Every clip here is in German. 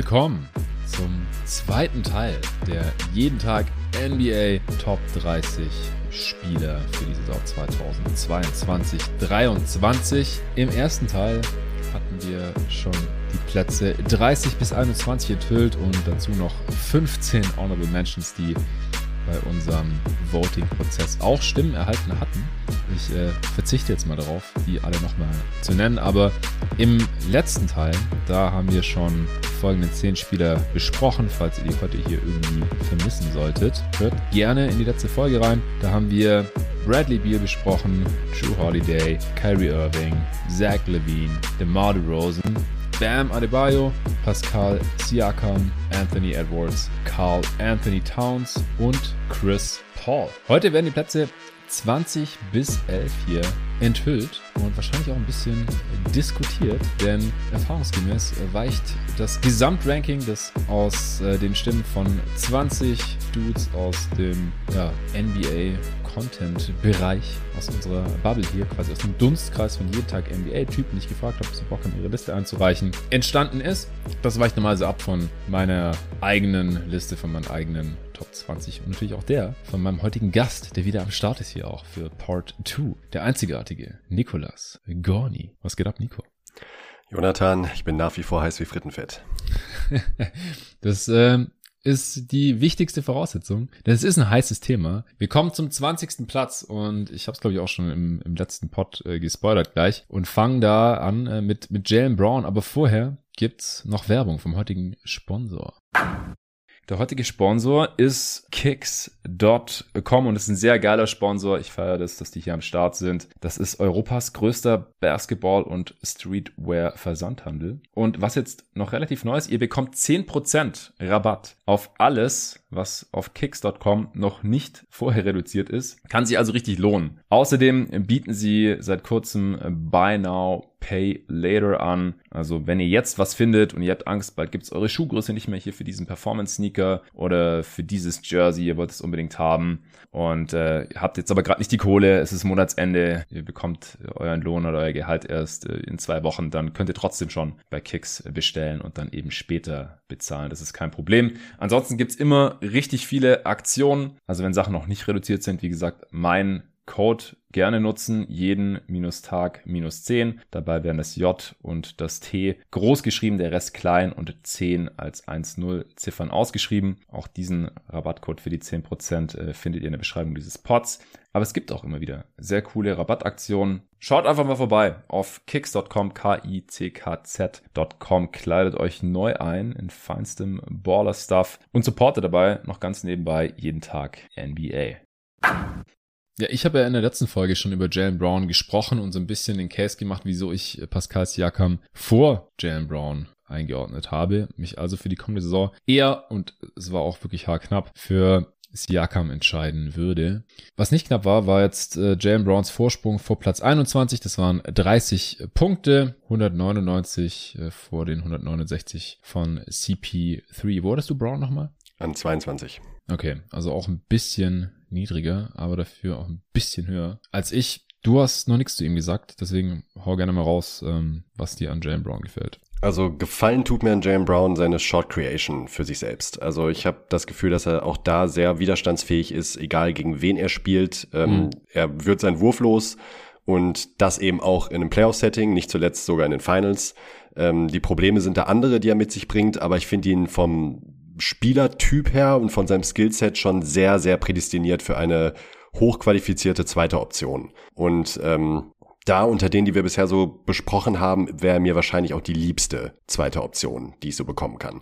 willkommen zum zweiten Teil der jeden Tag NBA Top 30 Spieler für die Saison 2022-23. Im ersten Teil hatten wir schon die Plätze 30 bis 21 enthüllt und dazu noch 15 Honorable Mentions, die bei unserem Voting-Prozess auch Stimmen erhalten hatten. Ich äh, verzichte jetzt mal darauf, die alle nochmal zu nennen, aber im letzten Teil, da haben wir schon folgende 10 Spieler besprochen, falls ihr die heute hier irgendwie vermissen solltet. Hört gerne in die letzte Folge rein. Da haben wir Bradley Beal besprochen, Drew Holiday, Kyrie Irving, Zach Levine, DeMar DeRozan, Bam Adebayo, Pascal Siakam, Anthony Edwards, Carl Anthony Towns und Chris Paul. Heute werden die Plätze 20 bis 11 hier enthüllt und wahrscheinlich auch ein bisschen diskutiert, denn erfahrungsgemäß weicht das Gesamtranking, das aus äh, den Stimmen von 20 Dudes aus dem ja, NBA Content-Bereich aus unserer Bubble hier, quasi aus dem Dunstkreis von jeden Tag NBA-Typen, die ich gefragt habe, ob sie Bock haben, ihre Liste einzureichen, entstanden ist. Das weicht normalerweise ab von meiner eigenen Liste, von meinen eigenen Top 20 und natürlich auch der von meinem heutigen Gast, der wieder am Start ist hier auch für Part 2. Der einzigartige Nikolas Gorni. Was geht ab, Nico? Jonathan, ich bin nach wie vor heiß wie Frittenfett. das ähm, ist die wichtigste Voraussetzung. Das ist ein heißes Thema. Wir kommen zum 20. Platz und ich habe es glaube ich auch schon im, im letzten Pod äh, gespoilert gleich und fangen da an äh, mit mit Jalen Brown. Aber vorher gibt's noch Werbung vom heutigen Sponsor. Der heutige Sponsor ist Kicks.com und ist ein sehr geiler Sponsor. Ich feiere das, dass die hier am Start sind. Das ist Europas größter Basketball- und Streetwear-Versandhandel. Und was jetzt noch relativ neu ist, ihr bekommt 10% Rabatt auf alles, was auf Kicks.com noch nicht vorher reduziert ist. Kann sich also richtig lohnen. Außerdem bieten sie seit kurzem Buy Now Pay Later an. Also wenn ihr jetzt was findet und ihr habt Angst, bald gibt's eure Schuhgröße nicht mehr hier für diesen Performance-Sneaker oder für dieses Jersey, ihr wollt es unbedingt haben und äh, habt jetzt aber gerade nicht die Kohle, es ist Monatsende, ihr bekommt euren Lohn oder euer Gehalt erst äh, in zwei Wochen, dann könnt ihr trotzdem schon bei Kicks bestellen und dann eben später bezahlen. Das ist kein Problem. Ansonsten gibt's immer richtig viele Aktionen. Also wenn Sachen noch nicht reduziert sind, wie gesagt, mein Code gerne nutzen, jeden minus Tag minus 10. Dabei werden das J und das T groß geschrieben, der Rest klein und 10 als 1-0 Ziffern ausgeschrieben. Auch diesen Rabattcode für die 10% äh, findet ihr in der Beschreibung dieses Pods. Aber es gibt auch immer wieder sehr coole Rabattaktionen. Schaut einfach mal vorbei auf kicks.com, k-i-c-k-z.com, kleidet euch neu ein in feinstem Baller-Stuff und supportet dabei noch ganz nebenbei jeden Tag NBA. Ja, ich habe ja in der letzten Folge schon über Jalen Brown gesprochen und so ein bisschen den Case gemacht, wieso ich Pascal Siakam vor Jalen Brown eingeordnet habe, mich also für die kommende Saison eher, und es war auch wirklich haarknapp, für Siakam entscheiden würde. Was nicht knapp war, war jetzt äh, Jalen Browns Vorsprung vor Platz 21. Das waren 30 Punkte, 199 äh, vor den 169 von CP3. Wo hattest du Brown nochmal? An 22. Okay, also auch ein bisschen niedriger, aber dafür auch ein bisschen höher als ich. Du hast noch nichts zu ihm gesagt, deswegen hau gerne mal raus, ähm, was dir an Jalen Brown gefällt. Also gefallen tut mir an Jalen Brown seine Short Creation für sich selbst. Also ich habe das Gefühl, dass er auch da sehr widerstandsfähig ist, egal gegen wen er spielt. Ähm, mhm. Er wird seinen Wurf los und das eben auch in einem Playoff-Setting, nicht zuletzt sogar in den Finals. Ähm, die Probleme sind da andere, die er mit sich bringt, aber ich finde ihn vom Spielertyp her und von seinem Skillset schon sehr, sehr prädestiniert für eine hochqualifizierte zweite Option. Und ähm, da unter denen, die wir bisher so besprochen haben, wäre mir wahrscheinlich auch die liebste zweite Option, die ich so bekommen kann.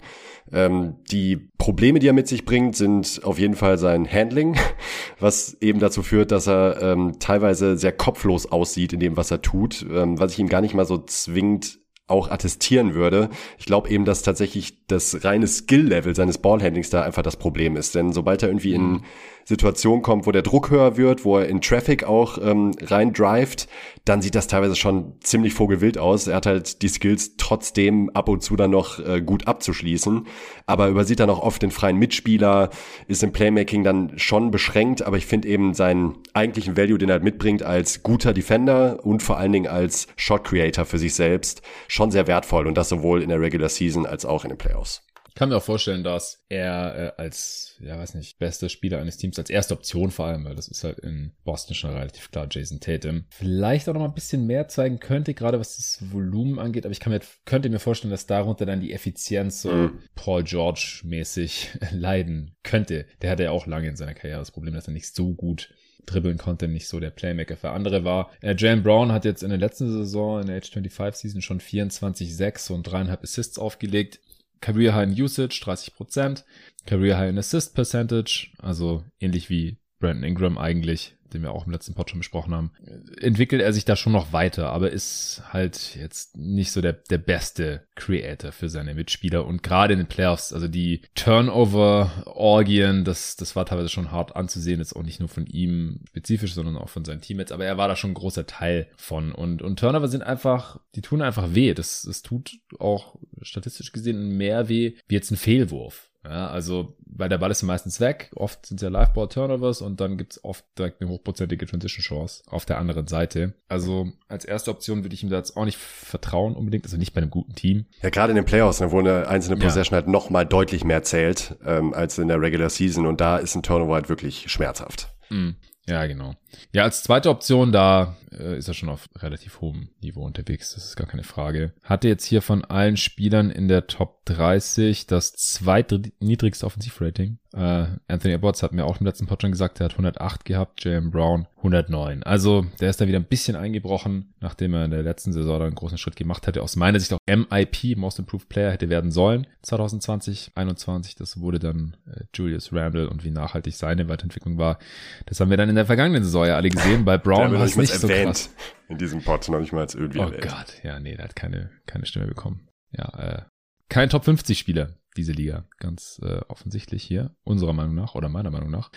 Ähm, die Probleme, die er mit sich bringt, sind auf jeden Fall sein Handling, was eben dazu führt, dass er ähm, teilweise sehr kopflos aussieht in dem, was er tut, ähm, was ich ihm gar nicht mal so zwingend auch attestieren würde. Ich glaube eben, dass tatsächlich das reine Skill-Level seines Ballhandlings da einfach das Problem ist. Denn sobald er irgendwie in mhm. Situation kommt, wo der Druck höher wird, wo er in Traffic auch ähm, rein drivet, dann sieht das teilweise schon ziemlich vogelwild aus. Er hat halt die Skills trotzdem ab und zu dann noch äh, gut abzuschließen, aber übersieht dann auch oft den freien Mitspieler, ist im Playmaking dann schon beschränkt, aber ich finde eben seinen eigentlichen Value, den er halt mitbringt als guter Defender und vor allen Dingen als Shot Creator für sich selbst, schon sehr wertvoll und das sowohl in der Regular Season als auch in den Playoffs. Kann mir auch vorstellen, dass er äh, als, ja weiß nicht, bester Spieler eines Teams, als erste Option vor allem, weil das ist halt in Boston schon relativ klar, Jason Tatum, vielleicht auch noch mal ein bisschen mehr zeigen könnte, gerade was das Volumen angeht, aber ich kann mir, könnte mir vorstellen, dass darunter dann die Effizienz so mhm. Paul George mäßig leiden könnte. Der hatte ja auch lange in seiner Karriere das Problem, dass er nicht so gut dribbeln konnte, nicht so der Playmaker für andere war. Äh, Jalen Brown hat jetzt in der letzten Saison, in der Age 25 Season schon 24-6 und dreieinhalb Assists aufgelegt. Career High in Usage 30%, Career High in Assist Percentage, also ähnlich wie Brandon Ingram eigentlich den wir auch im letzten Pod schon besprochen haben, entwickelt er sich da schon noch weiter, aber ist halt jetzt nicht so der, der beste Creator für seine Mitspieler. Und gerade in den Playoffs, also die Turnover-Orgien, das, das war teilweise schon hart anzusehen, jetzt auch nicht nur von ihm spezifisch, sondern auch von seinen Teammates, aber er war da schon ein großer Teil von. Und, und Turnover sind einfach, die tun einfach weh, das, das tut auch statistisch gesehen mehr weh wie jetzt ein Fehlwurf. Ja, also, weil der Ball ist meistens weg. Oft sind es ja Live-Ball-Turnovers und dann gibt's oft direkt eine hochprozentige Transition-Chance auf der anderen Seite. Also, als erste Option würde ich ihm da jetzt auch nicht vertrauen unbedingt. Also nicht bei einem guten Team. Ja, gerade in den Playoffs, ne, wo eine einzelne Possession ja. halt noch mal deutlich mehr zählt ähm, als in der Regular Season. Und da ist ein Turnover halt wirklich schmerzhaft. Mhm. Ja, genau. Ja, als zweite Option, da äh, ist er schon auf relativ hohem Niveau unterwegs, das ist gar keine Frage. Hatte jetzt hier von allen Spielern in der Top 30 das zweitniedrigste Offensivrating. Äh, Anthony Edwards hat mir auch im letzten Pod schon gesagt, er hat 108 gehabt, Jalen Brown 109. Also der ist da wieder ein bisschen eingebrochen, nachdem er in der letzten Saison einen großen Schritt gemacht hätte. Aus meiner Sicht auch MIP, Most Improved Player, hätte werden sollen 2020, 21. Das wurde dann äh, Julius Randle und wie nachhaltig seine Weiterentwicklung war. Das haben wir dann in der vergangenen Saison ja alle gesehen. Bei Brown war es nicht so krass. In diesem Pod noch nicht mal als irgendwie Oh erwähnt. Gott, ja, nee, der hat keine, keine Stimme bekommen. Ja, äh, kein Top 50 Spieler, diese Liga. Ganz äh, offensichtlich hier, unserer Meinung nach oder meiner Meinung nach.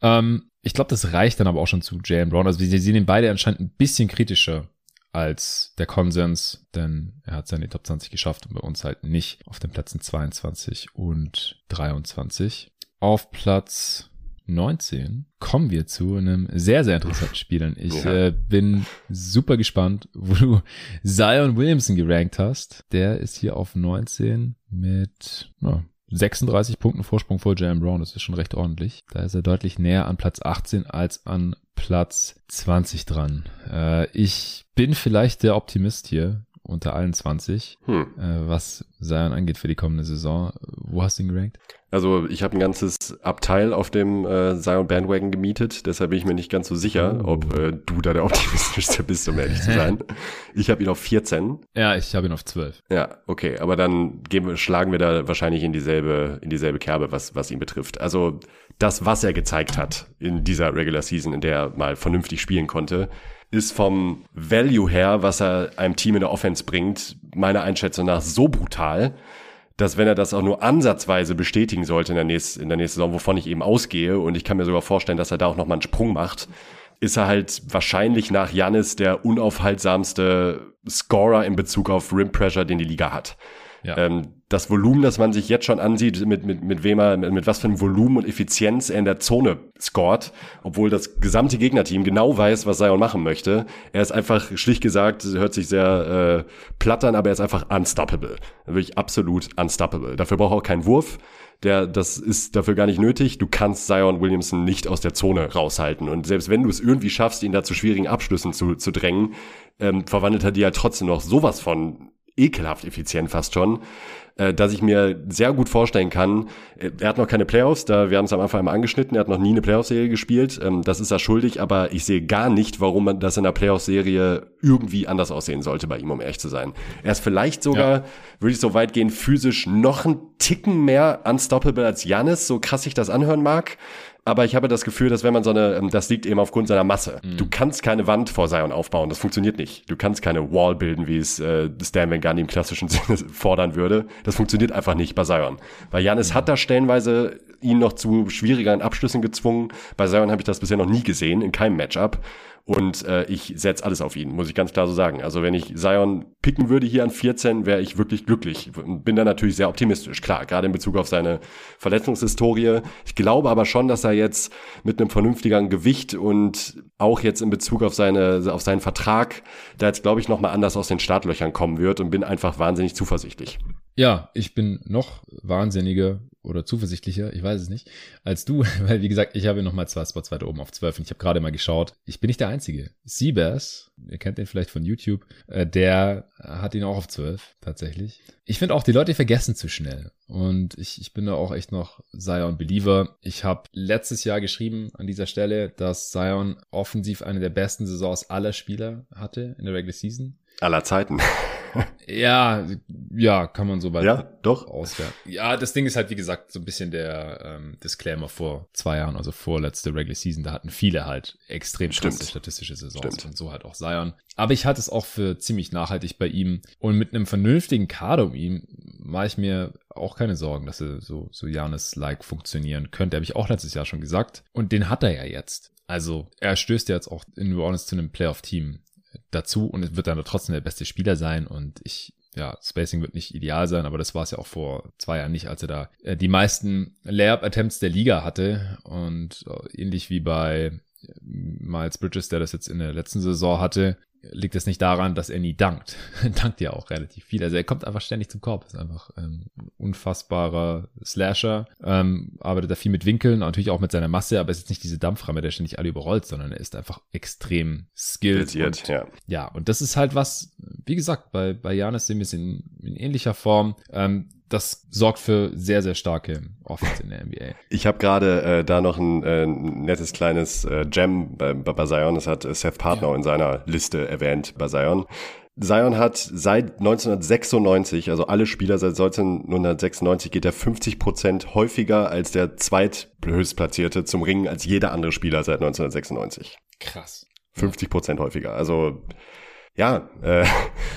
Ähm, ich glaube, das reicht dann aber auch schon zu Jalen Brown. Also wir sehen ihn beide anscheinend ein bisschen kritischer als der Konsens, denn er hat seine Top 20 geschafft und bei uns halt nicht auf den Plätzen 22 und 23. Auf Platz 19 kommen wir zu einem sehr, sehr interessanten Spiel. Ich ja. äh, bin super gespannt, wo du Zion Williamson gerankt hast. Der ist hier auf 19 mit ja, 36 Punkten Vorsprung vor Jalen Brown. Das ist schon recht ordentlich. Da ist er deutlich näher an Platz 18 als an Platz 20 dran. Äh, ich bin vielleicht der Optimist hier unter allen 20, hm. äh, was Zion angeht für die kommende Saison. Wo hast du ihn gerankt? Also ich habe ein ganzes Abteil auf dem äh, Zion Bandwagon gemietet, deshalb bin ich mir nicht ganz so sicher, oh. ob äh, du da der optimistischste bist, um ehrlich zu sein. ich habe ihn auf 14. Ja, ich habe ihn auf 12. Ja, okay, aber dann geben, schlagen wir da wahrscheinlich in dieselbe in dieselbe Kerbe, was was ihn betrifft. Also das, was er gezeigt hat in dieser Regular Season, in der er mal vernünftig spielen konnte, ist vom Value her, was er einem Team in der Offense bringt, meiner Einschätzung nach so brutal, dass wenn er das auch nur ansatzweise bestätigen sollte in der, nächsten, in der nächsten Saison, wovon ich eben ausgehe, und ich kann mir sogar vorstellen, dass er da auch nochmal einen Sprung macht, ist er halt wahrscheinlich nach Janis der unaufhaltsamste Scorer in Bezug auf Rim Pressure, den die Liga hat. Ja. Ähm, das Volumen, das man sich jetzt schon ansieht, mit, mit, mit wem er, mit, mit was für einem Volumen und Effizienz er in der Zone scored, obwohl das gesamte Gegnerteam genau weiß, was Zion machen möchte. Er ist einfach, schlicht gesagt, hört sich sehr äh, platt an, aber er ist einfach unstoppable. Wirklich absolut unstoppable. Dafür braucht er auch keinen Wurf. Der, das ist dafür gar nicht nötig. Du kannst Zion Williamson nicht aus der Zone raushalten. Und selbst wenn du es irgendwie schaffst, ihn da zu schwierigen Abschlüssen zu, zu drängen, ähm, verwandelt er die halt trotzdem noch sowas von ekelhaft effizient fast schon, äh, dass ich mir sehr gut vorstellen kann, äh, er hat noch keine Playoffs, da wir haben es am Anfang einmal angeschnitten, er hat noch nie eine Playoff-Serie gespielt, ähm, das ist er schuldig, aber ich sehe gar nicht, warum man das in der Playoff-Serie irgendwie anders aussehen sollte bei ihm, um ehrlich zu sein. Er ist vielleicht sogar, ja. würde ich so weit gehen, physisch noch ein Ticken mehr unstoppable als Janis, so krass ich das anhören mag. Aber ich habe das Gefühl, dass wenn man so eine, ähm, das liegt eben aufgrund seiner Masse. Mhm. Du kannst keine Wand vor Zion aufbauen, das funktioniert nicht. Du kannst keine Wall bilden, wie es äh, Stan Van Gundy im klassischen Sinne fordern würde. Das funktioniert einfach nicht bei Zion. Weil Janis mhm. hat da stellenweise ihn noch zu schwierigeren Abschlüssen gezwungen. Bei Zion habe ich das bisher noch nie gesehen, in keinem Matchup. Und äh, ich setze alles auf ihn, muss ich ganz klar so sagen. Also wenn ich Zion picken würde hier an 14, wäre ich wirklich glücklich. Bin da natürlich sehr optimistisch, klar, gerade in Bezug auf seine Verletzungshistorie. Ich glaube aber schon, dass er jetzt mit einem vernünftigeren Gewicht und auch jetzt in Bezug auf, seine, auf seinen Vertrag, da jetzt, glaube ich, nochmal anders aus den Startlöchern kommen wird und bin einfach wahnsinnig zuversichtlich. Ja, ich bin noch wahnsinniger oder zuversichtlicher, ich weiß es nicht, als du, weil wie gesagt, ich habe noch mal zwei Spots weiter oben auf 12 und ich habe gerade mal geschaut. Ich bin nicht der Einzige. Seabass, ihr kennt den vielleicht von YouTube, äh, der hat ihn auch auf 12 tatsächlich. Ich finde auch, die Leute vergessen zu schnell und ich, ich bin da auch echt noch Zion Believer. Ich habe letztes Jahr geschrieben an dieser Stelle, dass Zion offensiv eine der besten Saisons aller Spieler hatte in der Regular Season. Aller Zeiten. Ja, ja, kann man so weit ja, doch. auswerten. Ja, das Ding ist halt, wie gesagt, so ein bisschen der ähm, Disclaimer vor zwei Jahren, also vor letzte Regular Season, da hatten viele halt extrem krasse statistische Saisons Stimmt. und so halt auch Zion. Aber ich hatte es auch für ziemlich nachhaltig bei ihm und mit einem vernünftigen Kader um ihn mache ich mir auch keine Sorgen, dass er so, so Janis-like funktionieren könnte. Habe ich auch letztes Jahr schon gesagt. Und den hat er ja jetzt. Also er stößt ja jetzt auch in New Orleans zu einem Playoff-Team dazu und wird dann trotzdem der beste Spieler sein und ich ja, Spacing wird nicht ideal sein, aber das war es ja auch vor zwei Jahren nicht, als er da äh, die meisten Layup-Attempts der Liga hatte und äh, ähnlich wie bei Miles Bridges, der das jetzt in der letzten Saison hatte, liegt es nicht daran, dass er nie dankt. dankt ja auch relativ viel. Also er kommt einfach ständig zum Korb. Ist einfach ähm, unfassbarer Slasher. Ähm, arbeitet da viel mit Winkeln, natürlich auch mit seiner Masse, aber es ist nicht diese Dampframme, der ständig alle überrollt, sondern er ist einfach extrem skilled. Und, ja. ja, und das ist halt was, wie gesagt, bei, bei Janis sehen wir es in, in ähnlicher Form. Ähm, das sorgt für sehr, sehr starke Offense in der NBA. Ich habe gerade äh, da noch ein äh, nettes kleines äh, Gem bei, bei Zion. Das hat Seth Partner ja. in seiner Liste erwähnt bei Zion. Zion hat seit 1996, also alle Spieler seit 1996, geht er 50 Prozent häufiger als der zweithöchstplatzierte zum Ringen als jeder andere Spieler seit 1996. Krass. 50 Prozent häufiger. Also ja, äh,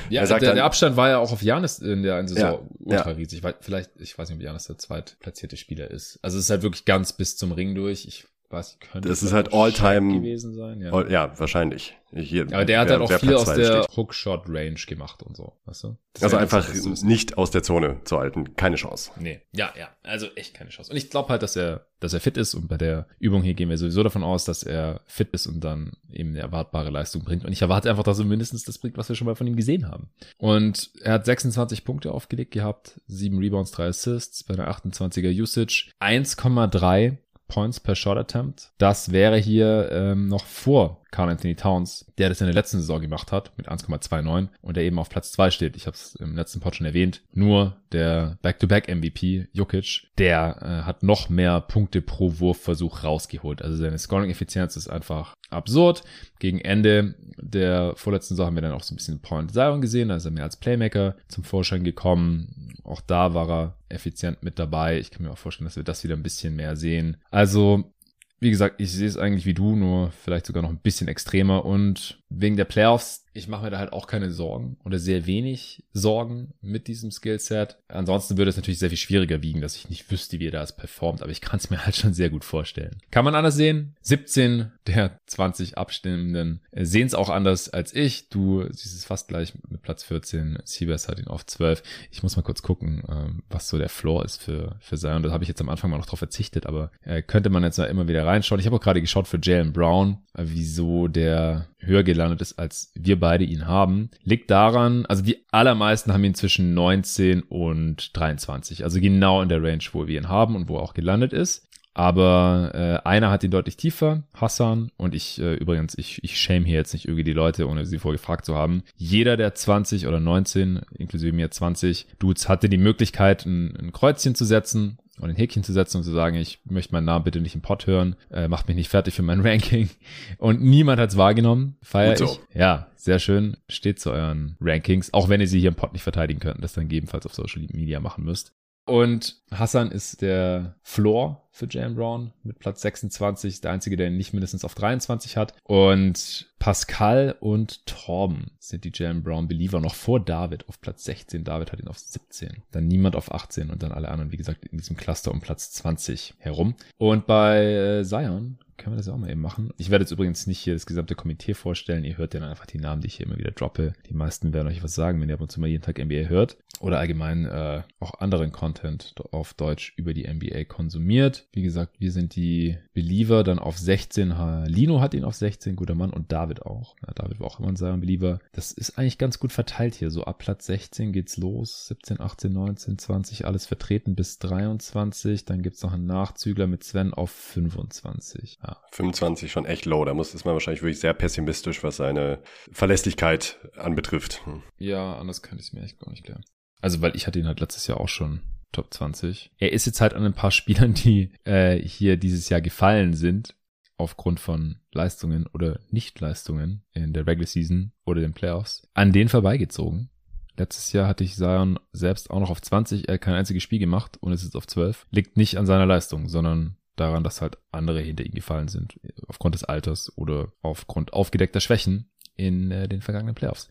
ja er sagt der, dann, der Abstand war ja auch auf Janis in der einen Saison ja, ultra ja. riesig. Vielleicht, ich weiß nicht, ob Janis der zweitplatzierte Spieler ist. Also es ist halt wirklich ganz bis zum Ring durch. Ich weiß, könnte das ist halt All-Time gewesen sein. Ja. All, ja, wahrscheinlich. Hier, Aber der hat wer, halt auch viel aus der Hookshot-Range gemacht und so, weißt du? Das also einfach nicht aus der Zone zu halten. Keine Chance. Nee, ja, ja. Also echt keine Chance. Und ich glaube halt, dass er, dass er fit ist und bei der Übung hier gehen wir sowieso davon aus, dass er fit ist und dann eben eine erwartbare Leistung bringt. Und ich erwarte einfach, dass er mindestens das bringt, was wir schon mal von ihm gesehen haben. Und er hat 26 Punkte aufgelegt gehabt, 7 Rebounds, 3 Assists bei einer 28er Usage, 1,3 Points per Shot Attempt. Das wäre hier ähm, noch vor Carl Anthony Towns, der das in der letzten Saison gemacht hat mit 1,29 und der eben auf Platz 2 steht. Ich habe es im letzten Pod schon erwähnt. Nur der Back-to-Back-MVP Jokic, der äh, hat noch mehr Punkte pro Wurfversuch rausgeholt. Also seine Scoring-Effizienz ist einfach absurd. Gegen Ende der vorletzten Saison haben wir dann auch so ein bisschen Point Zion gesehen. Da ist er mehr als Playmaker zum Vorschein gekommen. Auch da war er effizient mit dabei. Ich kann mir auch vorstellen, dass wir das wieder ein bisschen mehr sehen. Also wie gesagt, ich sehe es eigentlich wie du, nur vielleicht sogar noch ein bisschen extremer. Und wegen der Playoffs ich mache mir da halt auch keine Sorgen oder sehr wenig Sorgen mit diesem Skillset. Ansonsten würde es natürlich sehr viel schwieriger wiegen, dass ich nicht wüsste, wie er das performt, aber ich kann es mir halt schon sehr gut vorstellen. Kann man anders sehen? 17 der 20 Abstimmenden sehen es auch anders als ich. Du siehst es fast gleich mit Platz 14. Siebers hat ihn auf 12. Ich muss mal kurz gucken, ähm, was so der Floor ist für, für Zion. Da habe ich jetzt am Anfang mal noch drauf verzichtet, aber äh, könnte man jetzt mal immer wieder reinschauen. Ich habe auch gerade geschaut für Jalen Brown, äh, wieso der höher gelandet ist, als wir beide ihn haben, liegt daran, also die allermeisten haben ihn zwischen 19 und 23, also genau in der Range, wo wir ihn haben und wo er auch gelandet ist. Aber äh, einer hat ihn deutlich tiefer, Hassan. Und ich äh, übrigens, ich, ich shame hier jetzt nicht irgendwie die Leute, ohne sie vorher gefragt zu haben. Jeder der 20 oder 19, inklusive mir 20 Dudes, hatte die Möglichkeit, ein, ein Kreuzchen zu setzen und ein Häkchen zu setzen und zu sagen, ich möchte meinen Namen bitte nicht im Pod hören, äh, macht mich nicht fertig für mein Ranking. Und niemand hat es wahrgenommen. Feier so. ich. Ja, sehr schön. Steht zu euren Rankings, auch wenn ihr sie hier im Pod nicht verteidigen könnt, das dann gegebenenfalls auf Social Media machen müsst. Und Hassan ist der Floor für Jalen Brown mit Platz 26, der einzige, der ihn nicht mindestens auf 23 hat. Und Pascal und Torben sind die Jalen Brown Believer noch vor David auf Platz 16. David hat ihn auf 17. Dann niemand auf 18 und dann alle anderen, wie gesagt, in diesem Cluster um Platz 20 herum. Und bei äh, Zion können wir das auch mal eben machen. Ich werde jetzt übrigens nicht hier das gesamte Komitee vorstellen. Ihr hört ja dann einfach die Namen, die ich hier immer wieder droppe. Die meisten werden euch was sagen, wenn ihr ab und zu mal jeden Tag NBA hört. Oder allgemein äh, auch anderen Content auf Deutsch über die NBA konsumiert. Wie gesagt, wir sind die Believer dann auf 16. Lino hat ihn auf 16, guter Mann. Und David auch. Ja, David war auch immer ein Zion Believer. Das ist eigentlich ganz gut verteilt hier. So ab Platz 16 geht's los. 17, 18, 19, 20, alles vertreten bis 23. Dann gibt's noch einen Nachzügler mit Sven auf 25. Ja. 25 schon echt low. Da muss ist man wahrscheinlich wirklich sehr pessimistisch, was seine Verlässlichkeit anbetrifft. Hm. Ja, anders kann ich es mir echt gar nicht klären. Also, weil ich hatte ihn halt letztes Jahr auch schon Top 20. Er ist jetzt halt an ein paar Spielern, die äh, hier dieses Jahr gefallen sind, aufgrund von Leistungen oder Nichtleistungen in der Regular Season oder den Playoffs, an denen vorbeigezogen. Letztes Jahr hatte ich Zion selbst auch noch auf 20, er hat kein einziges Spiel gemacht und ist jetzt auf 12. Liegt nicht an seiner Leistung, sondern daran, dass halt andere hinter ihm gefallen sind, aufgrund des Alters oder aufgrund aufgedeckter Schwächen in äh, den vergangenen Playoffs.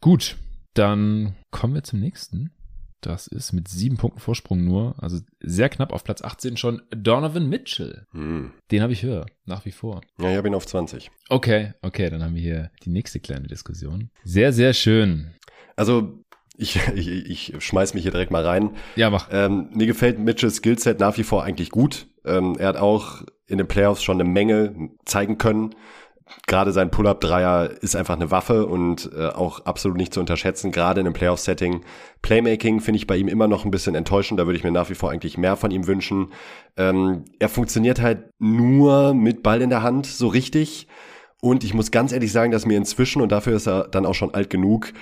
Gut, dann kommen wir zum nächsten. Das ist mit sieben Punkten Vorsprung nur, also sehr knapp auf Platz 18 schon Donovan Mitchell. Hm. Den habe ich höher, nach wie vor. Ja, ich habe ihn auf 20. Okay, okay, dann haben wir hier die nächste kleine Diskussion. Sehr, sehr schön. Also ich, ich, ich schmeiß mich hier direkt mal rein. Ja, mach. Ähm, mir gefällt Mitchells Skillset nach wie vor eigentlich gut. Ähm, er hat auch in den Playoffs schon eine Menge zeigen können. Gerade sein Pull-Up-Dreier ist einfach eine Waffe und äh, auch absolut nicht zu unterschätzen, gerade in einem Playoff-Setting. Playmaking finde ich bei ihm immer noch ein bisschen enttäuschend, da würde ich mir nach wie vor eigentlich mehr von ihm wünschen. Ähm, er funktioniert halt nur mit Ball in der Hand so richtig. Und ich muss ganz ehrlich sagen, dass mir inzwischen, und dafür ist er dann auch schon alt genug,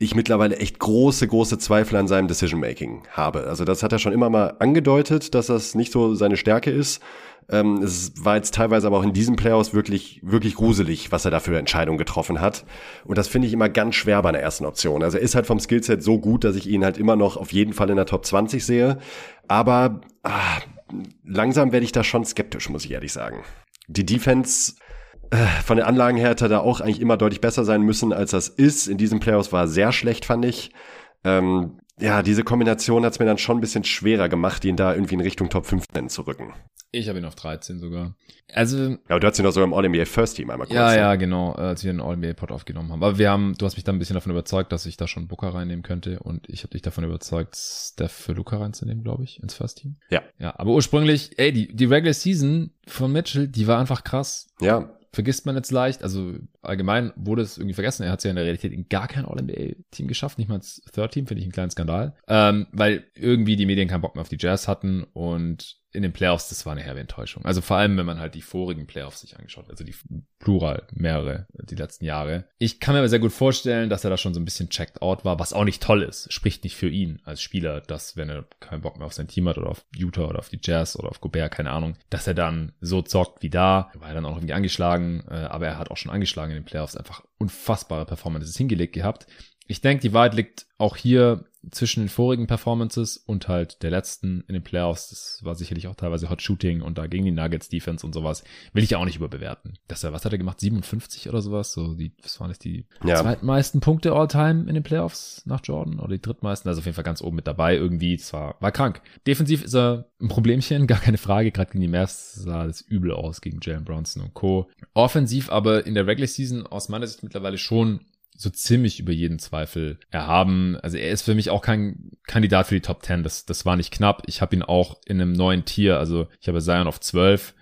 ich mittlerweile echt große, große Zweifel an seinem Decision-Making habe. Also das hat er schon immer mal angedeutet, dass das nicht so seine Stärke ist. Ähm, es war jetzt teilweise aber auch in diesem Playoffs wirklich, wirklich gruselig, was er da für Entscheidungen getroffen hat. Und das finde ich immer ganz schwer bei einer ersten Option. Also er ist halt vom Skillset so gut, dass ich ihn halt immer noch auf jeden Fall in der Top 20 sehe. Aber ah, langsam werde ich da schon skeptisch, muss ich ehrlich sagen. Die Defense von den Anlagen her hätte er da auch eigentlich immer deutlich besser sein müssen, als das ist. In diesem Playoffs war er sehr schlecht, fand ich. Ähm, ja, diese Kombination hat es mir dann schon ein bisschen schwerer gemacht, ihn da irgendwie in Richtung Top 15 zu rücken. Ich habe ihn auf 13 sogar. Also. Ja, du hast ihn doch sogar im All-NBA First Team einmal kurz. Ja, ja, genau, als wir den All-NBA-Pod aufgenommen haben. Aber wir haben, du hast mich dann ein bisschen davon überzeugt, dass ich da schon Booker reinnehmen könnte und ich habe dich davon überzeugt, Steph für Luca reinzunehmen, glaube ich, ins First Team. Ja. Ja, aber ursprünglich, ey, die, die Regular Season von Mitchell, die war einfach krass. Ja, vergisst man jetzt leicht. Also allgemein wurde es irgendwie vergessen. Er hat es ja in der Realität in gar kein All-NBA-Team geschafft, nicht mal ins Third-Team, finde ich einen kleinen Skandal. Ähm, weil irgendwie die Medien keinen Bock mehr auf die Jazz hatten und in den Playoffs, das war eine herbe Enttäuschung. Also vor allem, wenn man halt die vorigen Playoffs sich angeschaut hat, also die Plural, mehrere, die letzten Jahre. Ich kann mir aber sehr gut vorstellen, dass er da schon so ein bisschen checked out war, was auch nicht toll ist. Spricht nicht für ihn als Spieler, dass wenn er keinen Bock mehr auf sein Team hat oder auf Utah oder auf die Jazz oder auf Gobert, keine Ahnung, dass er dann so zockt wie da. Er war dann auch irgendwie angeschlagen, äh, aber er hat auch schon angeschlagen in den Playoffs einfach unfassbare Performances hingelegt gehabt. Ich denke, die Wahrheit liegt auch hier zwischen den vorigen Performances und halt der letzten in den Playoffs. Das war sicherlich auch teilweise Hot Shooting und da gegen die Nuggets Defense und sowas. Will ich auch nicht überbewerten. Dass er, was hat er gemacht? 57 oder sowas? So die, was waren das die ja. zweitmeisten Punkte all time in den Playoffs nach Jordan oder die drittmeisten? Also auf jeden Fall ganz oben mit dabei irgendwie. Zwar war krank. Defensiv ist er ein Problemchen, gar keine Frage. Gerade gegen die Mavs sah das übel aus gegen Jalen Bronson und Co. Offensiv aber in der Regular Season aus meiner Sicht mittlerweile schon so ziemlich über jeden Zweifel erhaben. Also er ist für mich auch kein Kandidat für die Top 10. Das, das war nicht knapp. Ich habe ihn auch in einem neuen Tier. Also ich habe Zion auf 12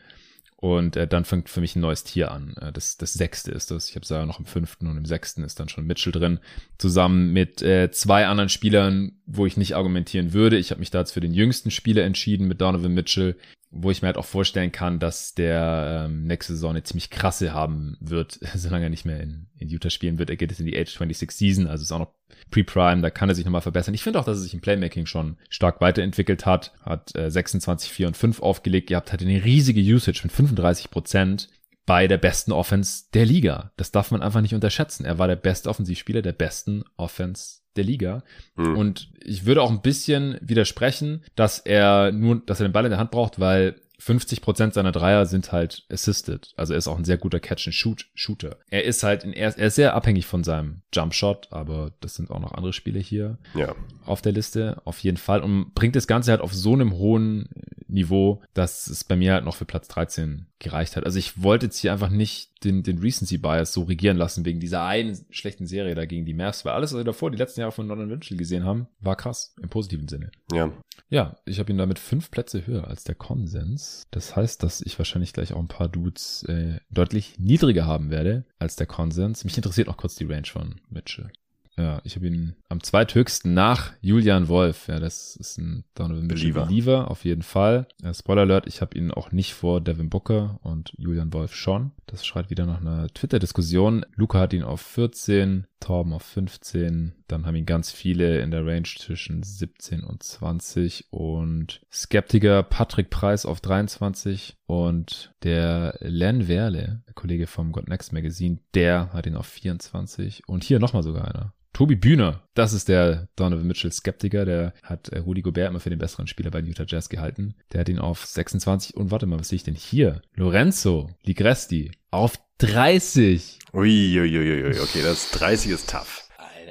und äh, dann fängt für mich ein neues Tier an. Äh, das, das sechste ist das. Ich habe Zion noch im fünften und im sechsten ist dann schon Mitchell drin. Zusammen mit äh, zwei anderen Spielern, wo ich nicht argumentieren würde. Ich habe mich da jetzt für den jüngsten Spieler entschieden mit Donovan Mitchell wo ich mir halt auch vorstellen kann, dass der ähm, nächste Saison eine ziemlich krasse haben wird, solange er nicht mehr in, in Utah spielen wird. Er geht jetzt in die Age 26 Season, also ist auch noch Pre-Prime, da kann er sich nochmal verbessern. Ich finde auch, dass er sich im Playmaking schon stark weiterentwickelt hat, hat äh, 26, 4 und 5 aufgelegt gehabt, hat eine riesige Usage mit 35 Prozent bei der besten Offense der Liga. Das darf man einfach nicht unterschätzen. Er war der beste Offensivspieler der besten Offense der Liga. Mhm. Und ich würde auch ein bisschen widersprechen, dass er nur, dass er den Ball in der Hand braucht, weil 50 Prozent seiner Dreier sind halt assisted. Also er ist auch ein sehr guter Catch-and-Shoot-Shooter. Er ist halt, in, er, ist sehr abhängig von seinem Jump-Shot, aber das sind auch noch andere Spiele hier ja. auf der Liste, auf jeden Fall. Und bringt das Ganze halt auf so einem hohen Niveau, dass es bei mir halt noch für Platz 13 gereicht hat. Also ich wollte jetzt hier einfach nicht den, den Recency Bias so regieren lassen wegen dieser einen schlechten Serie da gegen die Mavs, weil alles, was wir davor die letzten Jahre von Donovan Mitchell gesehen haben, war krass, im positiven Sinne. Ja. Ja, ich habe ihn damit fünf Plätze höher als der Konsens. Das heißt, dass ich wahrscheinlich gleich auch ein paar Dudes äh, deutlich niedriger haben werde als der Konsens. Mich interessiert noch kurz die Range von Mitchell. Ja, ich habe ihn am zweithöchsten nach Julian Wolf. Ja, das ist ein Donovan Mitchell Believer. Believer, auf jeden Fall. Äh, Spoiler Alert, ich habe ihn auch nicht vor Devin Booker und Julian Wolf schon. Das schreit wieder nach einer Twitter-Diskussion. Luca hat ihn auf 14, Torben auf 15. Dann haben ihn ganz viele in der Range zwischen 17 und 20 und Skeptiker Patrick Preis auf 23 und der Len Werle, der Kollege vom God Next Magazine, der hat ihn auf 24 und hier nochmal sogar einer. Tobi Bühner, das ist der Donovan Mitchell Skeptiker, der hat äh, Rudy Gobert immer für den besseren Spieler bei den Utah Jazz gehalten. Der hat ihn auf 26 und warte mal, was sehe ich denn hier? Lorenzo Ligresti auf 30. Uiuiuiui, okay, das 30 ist tough.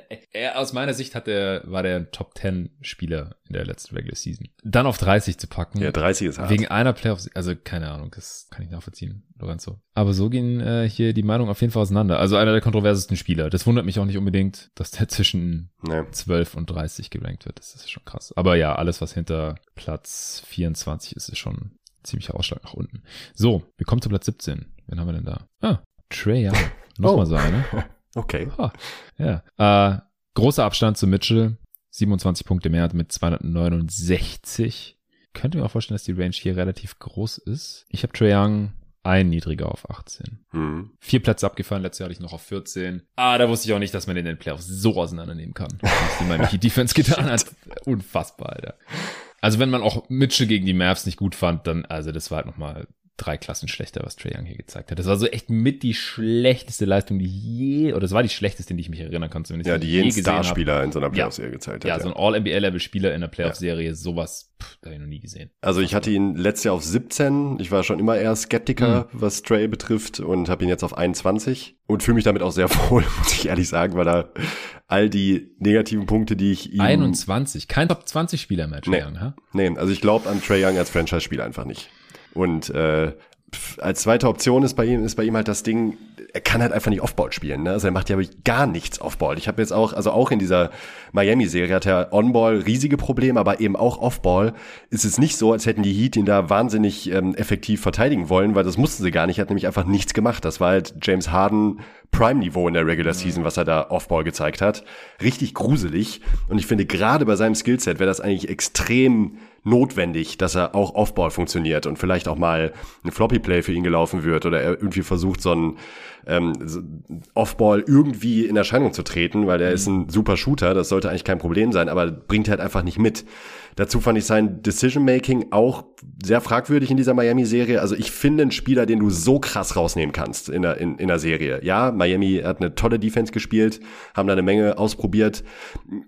Er, aus meiner Sicht hat er, war der ein Top 10 Spieler in der letzten Regular Season. Dann auf 30 zu packen. Ja, 30 ist hart. Wegen einer Playoffs, also keine Ahnung, das kann ich nachvollziehen, Lorenzo. Aber so gehen äh, hier die Meinungen auf jeden Fall auseinander. Also einer der kontroversesten Spieler. Das wundert mich auch nicht unbedingt, dass der zwischen Nee. 12 und 30 gerankt wird. Das ist schon krass. Aber ja, alles, was hinter Platz 24 ist, ist schon ziemlicher Ausschlag nach unten. So, wir kommen zu Platz 17. Wen haben wir denn da? Ah, Trey Young. Nochmal Oh. so eine. Okay. Ha, ja. Äh, großer Abstand zu Mitchell. 27 Punkte mehr mit 269. Könnte mir auch vorstellen, dass die Range hier relativ groß ist. Ich habe Trae Young ein niedriger auf 18. Hm. Vier Plätze abgefallen, letztes Jahr hatte ich noch auf 14. Ah, da wusste ich auch nicht, dass man den in den Playoffs so auseinandernehmen kann. Was die Miami Defense getan hat. Unfassbar, Alter. Also wenn man auch Mitchell gegen die Mavs nicht gut fand, dann, also das war halt nochmal drei Klassen schlechter, was Trae Young hier gezeigt hat. Das war so echt mit die schlechteste Leistung, die je, oder das war die schlechteste, in die ich mich erinnern kann, zumindest. Ja, die jeden. Starspieler in so einer Playoff-Serie gezeigt hat. Ja, so ein All-NBA-Level-Spieler in der Playoff-Serie, sowas, pff, da habe ich noch nie gesehen. Also ich hatte ihn letztes Jahr auf 17. Ich war schon immer eher Skeptiker, Hm. was Stray betrifft und habe ihn jetzt auf 21 und fühle mich damit auch sehr wohl, muss ich ehrlich sagen, weil er all die negativen Punkte, die ich ihm 21, kein Top-20-Spieler mehr, Trae Nee. Young, ha? Nee, also ich glaube an Trey Young als Franchise-Spieler einfach nicht. Und äh, als zweite Option ist bei ihm ist bei ihm halt das Ding, er kann halt einfach nicht Offball spielen. Ne? Also er macht ja wirklich gar nichts Offball. Ich habe jetzt auch, also auch in dieser Miami-Serie hat er Onball riesige Probleme, aber eben auch Offball ist es nicht so, als hätten die Heat ihn da wahnsinnig ähm, effektiv verteidigen wollen, weil das mussten sie gar nicht. Er hat nämlich einfach nichts gemacht. Das war halt James Harden Prime-Niveau in der Regular Season, was er da Offball gezeigt hat. Richtig gruselig. Und ich finde, gerade bei seinem Skillset wäre das eigentlich extrem notwendig, dass er auch Offball funktioniert und vielleicht auch mal ein Floppy-Play für ihn gelaufen wird oder er irgendwie versucht, so ein ähm, Offball irgendwie in Erscheinung zu treten, weil er ist ein super Shooter, das sollte eigentlich kein Problem sein, aber bringt halt einfach nicht mit. Dazu fand ich sein Decision-Making auch sehr fragwürdig in dieser Miami-Serie. Also ich finde einen Spieler, den du so krass rausnehmen kannst in der, in, in der Serie. Ja, Miami hat eine tolle Defense gespielt, haben da eine Menge ausprobiert.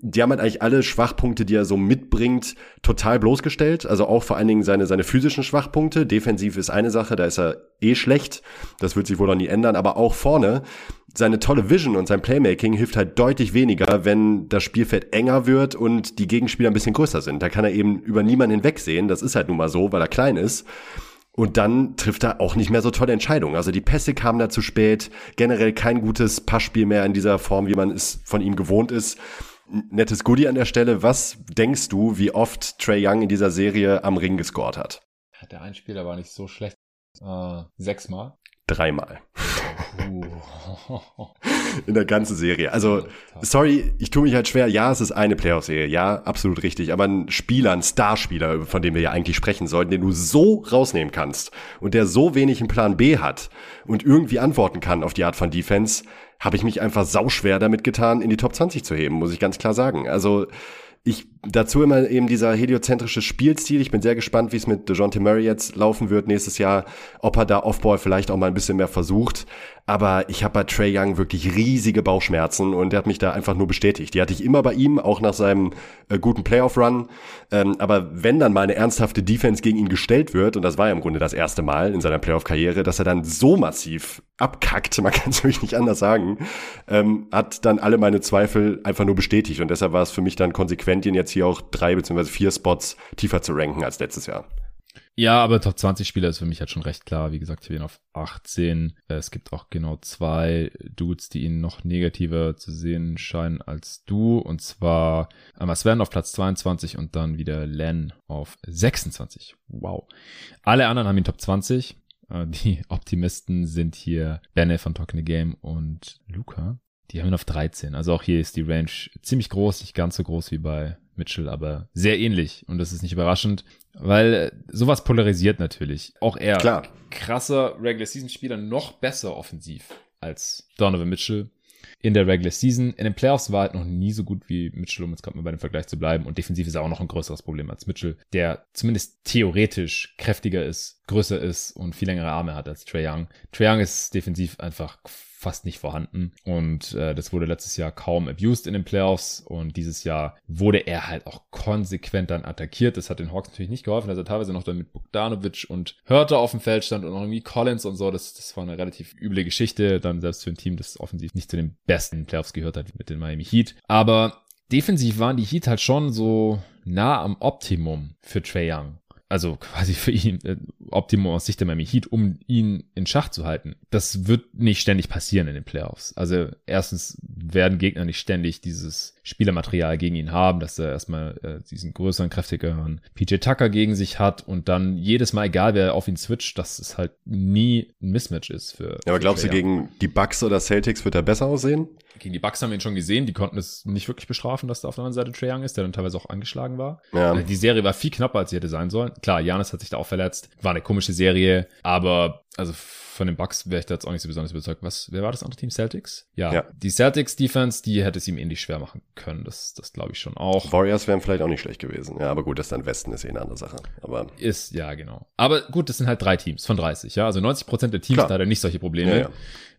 Die haben halt eigentlich alle Schwachpunkte, die er so mitbringt, total bloßgestellt. Also auch vor allen Dingen seine, seine physischen Schwachpunkte. Defensiv ist eine Sache, da ist er eh schlecht. Das wird sich wohl noch nie ändern. Aber auch vorne, seine tolle Vision und sein Playmaking hilft halt deutlich weniger, wenn das Spielfeld enger wird und die Gegenspieler ein bisschen größer sind. Da kann er eben über niemanden hinwegsehen. Das ist halt nun mal so, weil er klein ist. Und dann trifft er auch nicht mehr so tolle Entscheidungen. Also die Pässe kamen da zu spät. Generell kein gutes Passspiel mehr in dieser Form, wie man es von ihm gewohnt ist. Nettes Goodie an der Stelle. Was denkst du, wie oft Trey Young in dieser Serie am Ring gescored hat? Der Einspieler war nicht so schlecht. Äh, sechsmal. Dreimal. In der ganzen Serie. Also, sorry, ich tue mich halt schwer. Ja, es ist eine Playoff-Serie. Ja, absolut richtig. Aber ein Spieler, ein Starspieler, von dem wir ja eigentlich sprechen sollten, den du so rausnehmen kannst und der so wenig einen Plan B hat und irgendwie antworten kann auf die Art von Defense, habe ich mich einfach sauschwer damit getan, in die Top 20 zu heben, muss ich ganz klar sagen. Also, ich dazu immer eben dieser heliozentrische Spielstil. Ich bin sehr gespannt, wie es mit DeJounte Murray jetzt laufen wird nächstes Jahr, ob er da Offball vielleicht auch mal ein bisschen mehr versucht. Aber ich habe bei Trey Young wirklich riesige Bauchschmerzen und der hat mich da einfach nur bestätigt. Die hatte ich immer bei ihm, auch nach seinem äh, guten Playoff-Run. Ähm, aber wenn dann mal eine ernsthafte Defense gegen ihn gestellt wird, und das war ja im Grunde das erste Mal in seiner Playoff-Karriere, dass er dann so massiv abkackt, man kann es wirklich nicht anders sagen, ähm, hat dann alle meine Zweifel einfach nur bestätigt. Und deshalb war es für mich dann konsequent, ihn jetzt hier auch drei beziehungsweise vier Spots tiefer zu ranken als letztes Jahr. Ja, aber Top 20 Spieler ist für mich halt schon recht klar. Wie gesagt, ich bin auf 18. Es gibt auch genau zwei Dudes, die ihn noch negativer zu sehen scheinen als du. Und zwar einmal Sven auf Platz 22 und dann wieder Len auf 26. Wow. Alle anderen haben ihn Top 20. Äh, die Optimisten sind hier Benne von Talking the Game und Luca. Die haben ihn auf 13. Also auch hier ist die Range ziemlich groß, nicht ganz so groß wie bei Mitchell, aber sehr ähnlich. Und das ist nicht überraschend, weil äh, sowas polarisiert natürlich. Auch er, Klar. krasser Regular Season Spieler, noch besser offensiv als Donovan Mitchell in der Regular Season. In den Playoffs war er halt noch nie so gut wie Mitchell, um jetzt gerade mal bei dem Vergleich zu bleiben. Und defensiv ist er auch noch ein größeres Problem als Mitchell, der zumindest theoretisch kräftiger ist, größer ist und viel längere Arme hat als Trae Young. Trae Young ist defensiv einfach fast nicht vorhanden. Und äh, das wurde letztes Jahr kaum abused in den Playoffs. Und dieses Jahr wurde er halt auch konsequent dann attackiert. Das hat den Hawks natürlich nicht geholfen, dass er teilweise noch dann mit Bogdanovic und Hörter auf dem Feld stand und auch irgendwie Collins und so. Das, das war eine relativ üble Geschichte. Dann selbst für ein Team, das offensiv nicht zu den besten Playoffs gehört hat mit den Miami Heat. Aber defensiv waren die Heat halt schon so nah am Optimum für Trey Young also quasi für ihn äh, Optimum aus Sicht der Miami Heat, um ihn in Schach zu halten. Das wird nicht ständig passieren in den Playoffs. Also erstens werden Gegner nicht ständig dieses Spielermaterial gegen ihn haben, dass er erstmal äh, diesen größeren, kräftigeren PJ Tucker gegen sich hat und dann jedes Mal, egal wer auf ihn switcht, dass es halt nie ein Mismatch ist für. Ja, aber glaubst du, gegen die Bucks oder Celtics wird er besser aussehen? Gegen die Bucks haben wir ihn schon gesehen, die konnten es nicht wirklich bestrafen, dass da auf der anderen Seite Trae Young ist, der dann teilweise auch angeschlagen war. Ja. Äh, die Serie war viel knapper, als sie hätte sein sollen. Klar, Janis hat sich da auch verletzt, war eine komische Serie, aber also von den Bucks wäre ich da jetzt auch nicht so besonders überzeugt. Was, wer war das andere Team? Celtics? Ja. Ja. Die Celtics Defense, die hätte es ihm ähnlich schwer machen können. Das, das glaube ich schon auch. Warriors wären vielleicht auch nicht schlecht gewesen. Ja, aber gut, das dann Westen ist eh eine andere Sache. Aber Ist, ja, genau. Aber gut, das sind halt drei Teams von 30, ja. Also 90 Prozent der Teams Klar. da hat er nicht solche Probleme. Ja, ja.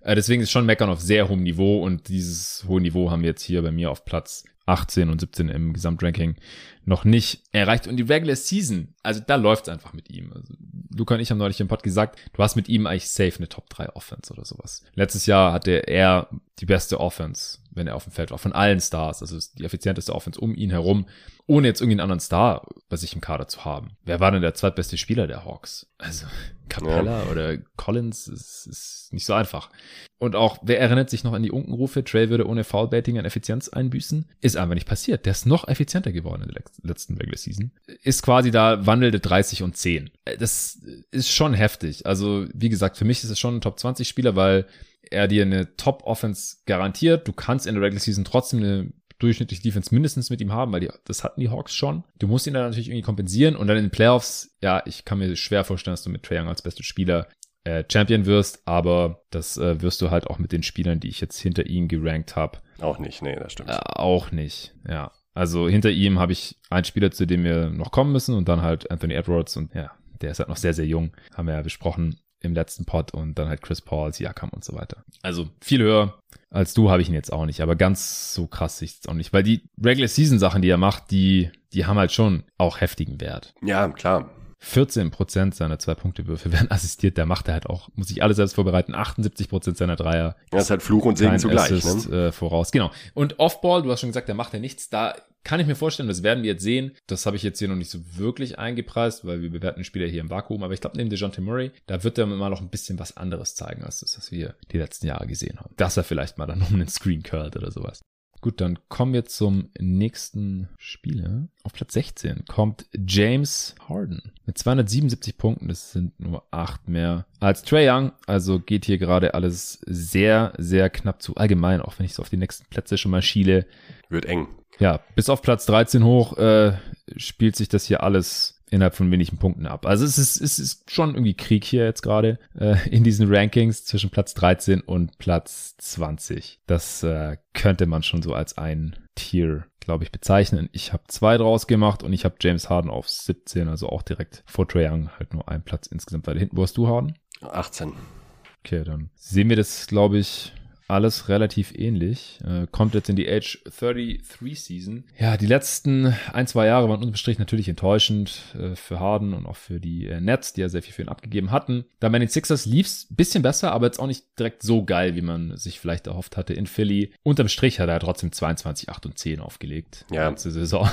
Äh, deswegen ist schon Meckern auf sehr hohem Niveau und dieses hohe Niveau haben wir jetzt hier bei mir auf Platz 18 und 17 im Gesamtranking noch nicht erreicht. Und die Regular Season, also da läuft's einfach mit ihm. Also, Luca und ich haben neulich im Pod gesagt, du hast mit ihm eigentlich safe eine Top 3 Offense oder sowas. Letztes Jahr hatte er die beste Offense, wenn er auf dem Feld war, von allen Stars. Also die effizienteste Offense um ihn herum, ohne jetzt irgendwie einen anderen Star bei sich im Kader zu haben. Wer war denn der zweitbeste Spieler der Hawks? Also Capella oder Collins ist, ist nicht so einfach. Und auch, wer erinnert sich noch an die Unkenrufe, Trey würde ohne Foulbaiting an Effizienz einbüßen? Ist einfach nicht passiert. Der ist noch effizienter geworden in der letzten Regular Season. Ist quasi da wandelte 30 und 10. Äh, Das ist schon heftig. Also, wie gesagt, für mich ist es schon ein Top 20 Spieler, weil er dir eine Top Offense garantiert. Du kannst in der Regular Season trotzdem eine durchschnittliche Defense mindestens mit ihm haben, weil die, das hatten die Hawks schon. Du musst ihn dann natürlich irgendwie kompensieren und dann in den Playoffs, ja, ich kann mir schwer vorstellen, dass du mit Trae Young als bester Spieler äh, Champion wirst, aber das äh, wirst du halt auch mit den Spielern, die ich jetzt hinter ihm gerankt habe, auch nicht. Nee, das stimmt. äh, auch nicht. Ja, also hinter ihm habe ich einen Spieler, zu dem wir noch kommen müssen und dann halt Anthony Edwards und ja, der ist halt noch sehr, sehr jung, haben wir ja besprochen im letzten Pod und dann halt Chris Paul, Siakam und so weiter. Also viel höher als du habe ich ihn jetzt auch nicht, aber ganz so krass sehe ich es auch nicht, weil die Regular Season Sachen, die er macht, die, die haben halt schon auch heftigen Wert. Ja, klar. 14% seiner Zwei-Punkte-Würfe werden assistiert, der macht er halt auch, muss sich alles selbst vorbereiten, 78% seiner Dreier Das ist halt Fluch und Segen zugleich. Assist, Ne? äh, voraus. Genau. Und Offball, du hast schon gesagt, da macht er nichts. Da kann ich mir vorstellen, das werden wir jetzt sehen. Das habe ich jetzt hier noch nicht so wirklich eingepreist, weil wir bewerten den Spieler hier im Vakuum. Aber ich glaube, neben DeJounte Murray, da wird er mal noch ein bisschen was anderes zeigen, als das, was wir die letzten Jahre gesehen haben. Dass er vielleicht mal dann um einen Screen curlt oder sowas. Gut, dann kommen wir zum nächsten Spieler. Auf Platz 16 kommt James Harden mit 277 Punkten. Das sind nur acht mehr als Trey Young. Also geht hier gerade alles sehr, sehr knapp zu. Allgemein, auch wenn ich so auf die nächsten Plätze schon mal schiele. Wird eng. Ja, bis auf Platz 13 hoch äh, spielt sich das hier alles innerhalb von wenigen Punkten ab. Also es ist, es ist schon irgendwie Krieg hier jetzt gerade äh, in diesen Rankings zwischen Platz 13 und Platz 20. Das äh, könnte man schon so als ein Tier, glaube ich, bezeichnen. Ich habe zwei draus gemacht und ich habe James Harden auf 17, also auch direkt vor Trae Young, halt nur ein Platz insgesamt weiter hinten. Wo hast du Harden? 18. Okay, dann sehen wir das, glaube ich, alles relativ ähnlich. Äh, kommt jetzt in die Age 33 Season. Ja, die letzten ein, zwei Jahre waren unterm natürlich enttäuschend äh, für Harden und auch für die äh, Nets, die ja sehr viel für ihn abgegeben hatten. Da bei den Sixers lief's bisschen besser, aber jetzt auch nicht direkt so geil, wie man sich vielleicht erhofft hatte in Philly. Unterm Strich hat er trotzdem 22, 8 und 10 aufgelegt. Ja. Letzte Saison.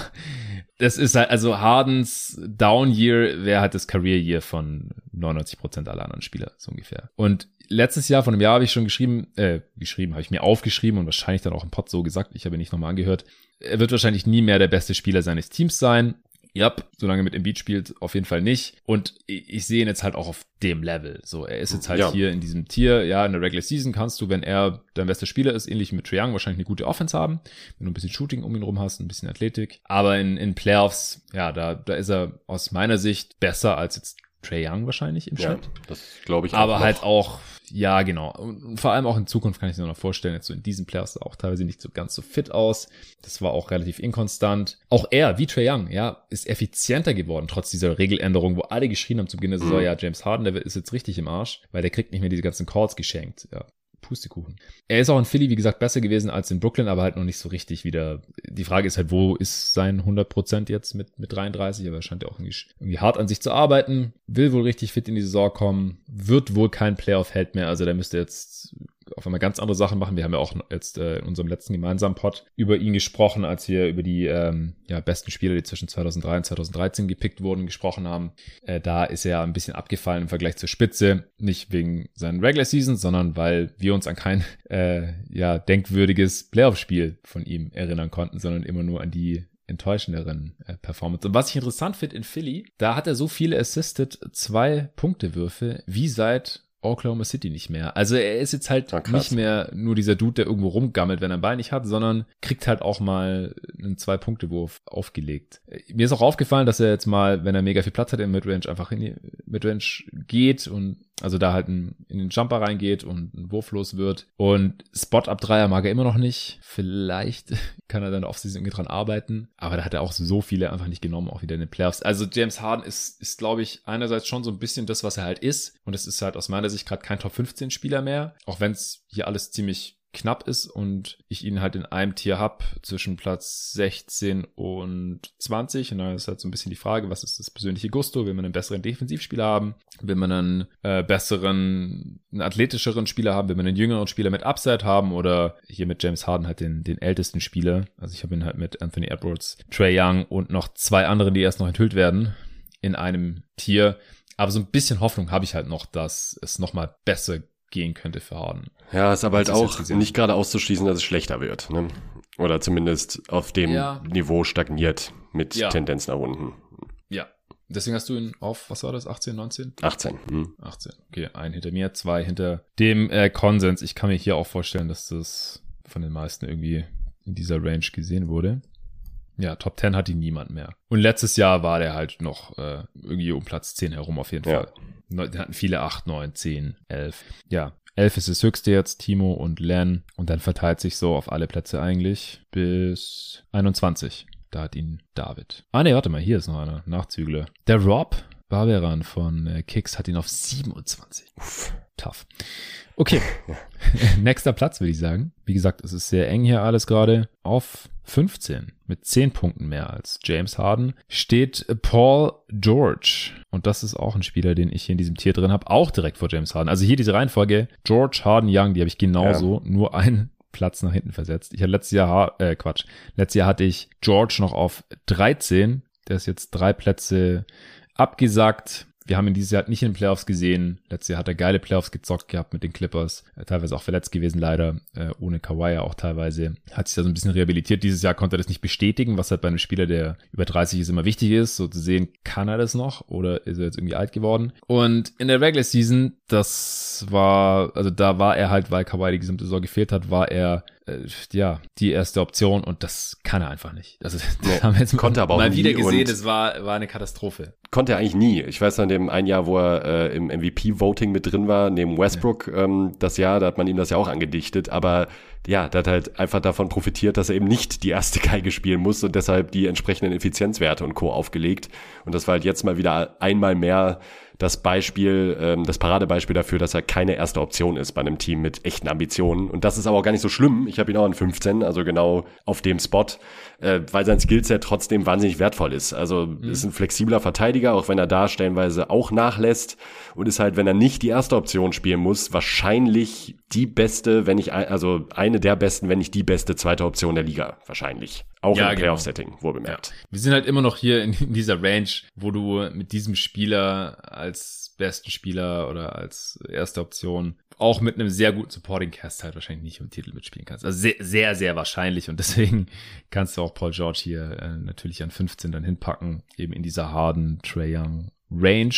Das ist halt, also Hardens Down Year wäre halt das Career Year von 99 Prozent aller anderen Spieler, so ungefähr. Und letztes Jahr, von einem Jahr habe ich schon geschrieben, äh, geschrieben, habe ich mir aufgeschrieben und wahrscheinlich dann auch im Pod so gesagt, ich habe ihn nicht nochmal angehört. Er wird wahrscheinlich nie mehr der beste Spieler seines Teams sein. Ja, solange er mit Embiid spielt, auf jeden Fall nicht. Und ich sehe ihn jetzt halt auch auf dem Level. So, er ist jetzt halt ja. hier in diesem Tier. Ja, in der Regular Season kannst du, wenn er dein bester Spieler ist, ähnlich wie mit Triang, wahrscheinlich eine gute Offense haben. Wenn du ein bisschen Shooting um ihn rum hast, ein bisschen Athletik. Aber in, in Playoffs, ja, da, da ist er aus meiner Sicht besser als jetzt Trey Young wahrscheinlich im Schnitt. Ja, das glaube ich auch. Aber noch. halt auch ja, genau. Und vor allem auch in Zukunft kann ich mir noch vorstellen, jetzt so in diesen Playoffs auch teilweise nicht so ganz so fit aus. Das war auch relativ inkonstant. Auch er, wie Trey Young, ja, ist effizienter geworden, trotz dieser Regeländerung, wo alle geschrien haben zu Beginn der Saison, mhm. ja, James Harden, der ist jetzt richtig im Arsch, weil der kriegt nicht mehr diese ganzen Calls geschenkt. Ja, Pustekuchen. Er ist auch in Philly, wie gesagt, besser gewesen als in Brooklyn, aber halt noch nicht so richtig wieder. Die Frage ist halt, wo ist sein 100% jetzt mit, mit 33? Aber er scheint ja auch irgendwie, irgendwie hart an sich zu arbeiten, will wohl richtig fit in die Saison kommen, wird wohl kein Playoff-Held mehr, also der müsste jetzt auf einmal ganz andere Sachen machen. Wir haben ja auch jetzt äh, in unserem letzten gemeinsamen Pod über ihn gesprochen, als wir über die ähm, ja, besten Spieler, die zwischen 2003 und 2013 gepickt wurden, gesprochen haben. Äh, da ist er ein bisschen abgefallen im Vergleich zur Spitze. Nicht wegen seinen Regular Seasons, sondern weil wir uns an kein äh, ja, denkwürdiges Playoff-Spiel von ihm erinnern konnten, sondern immer nur an die enttäuschenderen äh, Performance. Und was ich interessant finde in Philly, da hat er so viele Assisted zwei Punktewürfe wie seit Oklahoma City nicht mehr. Also er ist jetzt halt oh, nicht mehr nur dieser Dude, der irgendwo rumgammelt, wenn er ein Bein nicht hat, sondern kriegt halt auch mal einen Zwei-Punkte-Wurf aufgelegt. Mir ist auch aufgefallen, dass er jetzt mal, wenn er mega viel Platz hat im Midrange, einfach in die Midrange geht und also da halt in, in den Jumper reingeht und ein wurflos wird. Und Spot-Up-Dreier mag er immer noch nicht. Vielleicht kann er dann auf irgendwie dran arbeiten. Aber da hat er auch so viele einfach nicht genommen, auch wieder in den Playoffs. Also James Harden ist, ist glaube ich, einerseits schon so ein bisschen das, was er halt ist. Und es ist halt aus meiner Sicht gerade kein Top 15 Spieler mehr. Auch wenn es hier alles ziemlich knapp ist und ich ihn halt in einem Tier hab zwischen Platz 16 und 20. Und da ist halt so ein bisschen die Frage, was ist das persönliche Gusto? Will man einen besseren Defensivspieler haben? Will man einen äh, besseren, einen athletischeren Spieler haben? Will man einen jüngeren Spieler mit Upside haben? Oder hier mit James Harden halt den, den ältesten Spieler? Also ich habe ihn halt mit Anthony Edwards, Trey Young und noch zwei anderen, die erst noch enthüllt werden, in einem Tier. Aber so ein bisschen Hoffnung habe ich halt noch, dass es nochmal besser gehen könnte für Harden. Ja, ist aber halt auch nicht gerade auszuschließen, dass es schlechter wird. Ne? Oder zumindest auf dem ja. Niveau stagniert mit ja. Tendenz nach unten. Ja. Deswegen hast du ihn auf, was war das, 18, 19? 18. Hm. 18. Okay, ein hinter mir, zwei hinter dem äh, Konsens. Ich kann mir hier auch vorstellen, dass das von den meisten irgendwie in dieser Range gesehen wurde. Ja, Top 10 hat ihn niemand mehr. Und letztes Jahr war der halt noch äh, irgendwie um Platz 10 herum auf jeden ja. Fall. Da hatten viele 8, 9, 10, 11. Ja, 11 ist das höchste jetzt, Timo und Len. Und dann verteilt sich so auf alle Plätze eigentlich bis 21. Da hat ihn David. Ah ne, warte mal, hier ist noch einer. Nachzügler. Der Rob Barberan von äh, Kicks hat ihn auf 27. Uff, tough. Okay. Nächster Platz, würde ich sagen. Wie gesagt, es ist sehr eng hier alles gerade. Auf 15 mit 10 Punkten mehr als James Harden steht Paul George. Und das ist auch ein Spieler, den ich hier in diesem Tier drin habe, auch direkt vor James Harden. Also hier diese Reihenfolge, George, Harden, Young, die habe ich genauso, ja. nur einen Platz nach hinten versetzt. Ich hatte letztes Jahr, äh, Quatsch, letztes Jahr hatte ich George noch auf 13. Der ist jetzt drei Plätze abgesagt. Wir haben ihn dieses Jahr nicht in den Playoffs gesehen. Letztes Jahr hat er geile Playoffs gezockt gehabt mit den Clippers. Äh, teilweise auch verletzt gewesen, leider. Äh, ohne Kawhi auch teilweise. Hat sich da so ein bisschen rehabilitiert. Dieses Jahr konnte er das nicht bestätigen, was halt bei einem Spieler, der über 30 ist, immer wichtig ist. So zu sehen, kann er das noch oder ist er jetzt irgendwie alt geworden? Und in der Regular Season das war, also da war er halt, weil Kawhi die gesamte Saison gefehlt hat, war er ja die erste Option und das kann er einfach nicht. Also das Nee, haben wir jetzt konnte aber auch mal wieder gesehen, es war, war eine Katastrophe. Konnte er eigentlich nie. Ich weiß an dem ein Jahr, wo er äh, im MVP-Voting mit drin war, neben Westbrook, ähm, das Jahr, da hat man ihm das ja auch angedichtet. Aber ja, der hat halt einfach davon profitiert, dass er eben nicht die erste Geige spielen muss und deshalb die entsprechenden Effizienzwerte und Co. aufgelegt. Und das war halt jetzt mal wieder einmal mehr das Beispiel, ähm, das Paradebeispiel dafür, dass er keine erste Option ist bei einem Team mit echten Ambitionen. Und das ist aber auch gar nicht so schlimm. Ich habe ihn auch an 15, also genau auf dem Spot, äh, weil sein Skillset trotzdem wahnsinnig wertvoll ist. Also ist ein flexibler Verteidiger, auch wenn er da stellenweise auch nachlässt und ist halt, wenn er nicht die erste Option spielen muss, wahrscheinlich die beste, wenn ein- also eine der besten, wenn nicht die beste zweite Option der Liga. Wahrscheinlich. Auch Ja, im genau. Playoff-Setting, wohl bemerkt. Wir sind halt immer noch hier in, in dieser Range, wo du mit diesem Spieler als besten Spieler oder als erste Option auch mit einem sehr guten Supporting Cast halt wahrscheinlich nicht den Titel mitspielen kannst. Also sehr, sehr, sehr wahrscheinlich und deswegen kannst du auch Paul George hier äh, natürlich an 15 dann hinpacken, eben in dieser harden Trae Young Range.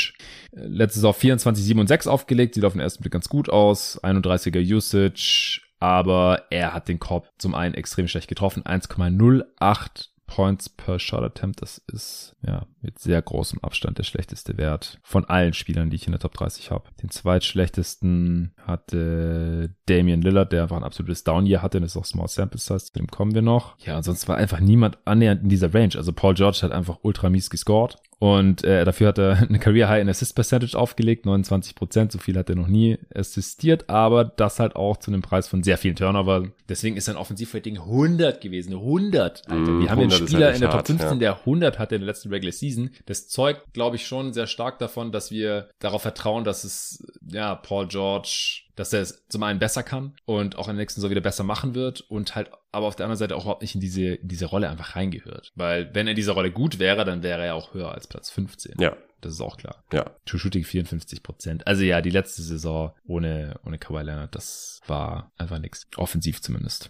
Äh, Letztes auf 24, 7 und 6 aufgelegt, sieht auf den ersten Blick ganz gut aus. 31er Usage, aber er hat den Korb zum einen extrem schlecht getroffen. 1,08 Points per Shot Attempt. Das ist ja mit sehr großem Abstand der schlechteste Wert von allen Spielern, die ich in der Top 30 habe. Den zweitschlechtesten hatte Damian Lillard, der einfach ein absolutes Down-Year hatte. Das ist auch Small Sample Size, zu dem kommen wir noch. Ja, ansonsten war einfach niemand annähernd in dieser Range. Also Paul George hat einfach ultra mies gescored. Und äh, dafür hat er eine Career High in Assist Percentage aufgelegt, 29 Prozent. So viel hat er noch nie assistiert, aber das halt auch zu einem Preis von sehr vielen Turnover. Deswegen ist sein Offensivrating 100 gewesen. 100, Alter. Mm, Wir haben einen 100 ist Spieler halt in der Top 15, hart, ja. der 100 hatte in der letzten Regular Season. Das zeugt, glaube ich, schon sehr stark davon, dass wir darauf vertrauen, dass es, ja, Paul George, dass er es zum einen besser kann und auch in der nächsten Saison wieder besser machen wird und halt aber auf der anderen Seite auch überhaupt nicht in diese, in diese Rolle einfach reingehört. Weil wenn er in dieser Rolle gut wäre, dann wäre er auch höher als Platz 15. Ja, Das ist auch klar. ja. True Shooting 54 Prozent. Also ja, die letzte Saison ohne, ohne Kawhi Leonard, das war einfach nix. Offensiv zumindest.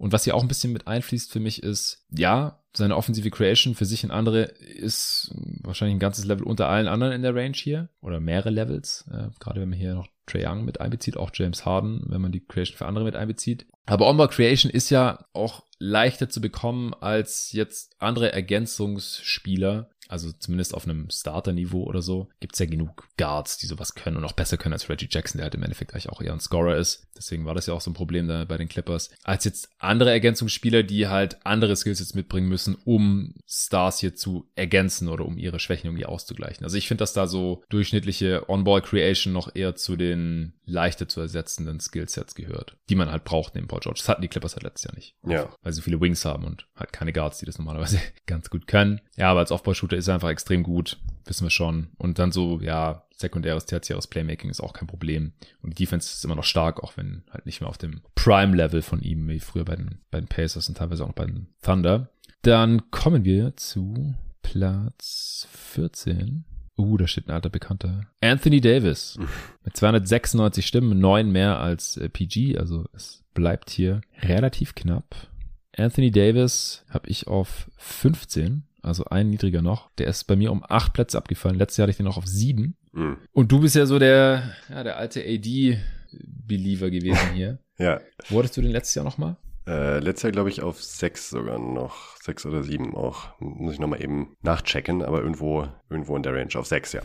Und was hier auch ein bisschen mit einfließt für mich ist, ja, seine offensive Creation für sich und andere ist wahrscheinlich ein ganzes Level unter allen anderen in der Range hier. Oder mehrere Levels. Äh, gerade wenn man hier noch Trae Young mit einbezieht, auch James Harden, wenn man die Creation für andere mit einbezieht. Aber On-Ball Creation ist ja auch leichter zu bekommen als jetzt andere Ergänzungsspieler. Also zumindest auf einem Starter-Niveau oder so gibt's ja genug Guards, die sowas können und auch besser können als Reggie Jackson, der halt im Endeffekt eigentlich auch eher ein Scorer ist. Deswegen war das ja auch so ein Problem da bei den Clippers. Als jetzt andere Ergänzungsspieler, die halt andere Skills jetzt mitbringen müssen, um Stars hier zu ergänzen oder um ihre Schwächen irgendwie auszugleichen. Also ich finde, dass da so durchschnittliche On-Ball-Creation noch eher zu den leichter zu ersetzenden Skillsets gehört, die man halt braucht neben Paul George. Das hatten die Clippers halt letztes Jahr nicht Ja. weil sie so viele Wings haben und halt keine Guards, die das normalerweise ganz gut können. Ja, aber als Aufbaushooter ist er einfach extrem gut, wissen wir schon. Und dann so, ja, sekundäres, tertiäres Playmaking ist auch kein Problem. Und die Defense ist immer noch stark, auch wenn halt nicht mehr auf dem Prime-Level von ihm, wie früher bei den, bei den Pacers und teilweise auch noch bei den Thunder. Dann kommen wir zu Platz 14. Uh, da steht ein alter Bekannter. Anthony Davis. Mit 296 Stimmen, neun mehr als äh, PG, also es bleibt hier relativ knapp. Anthony Davis habe ich auf 15, also ein niedriger noch. Der ist bei mir um acht Plätze abgefallen. Letztes Jahr hatte ich den noch auf sieben. Mhm. Und du bist ja so der, ja, der alte AD-Believer gewesen hier. Ja. Hattest du den letztes Jahr nochmal? Äh, letztes Jahr, glaube ich, auf sechs sogar noch. Sechs oder sieben auch. Muss ich nochmal eben nachchecken, aber irgendwo, irgendwo in der Range auf sechs, ja.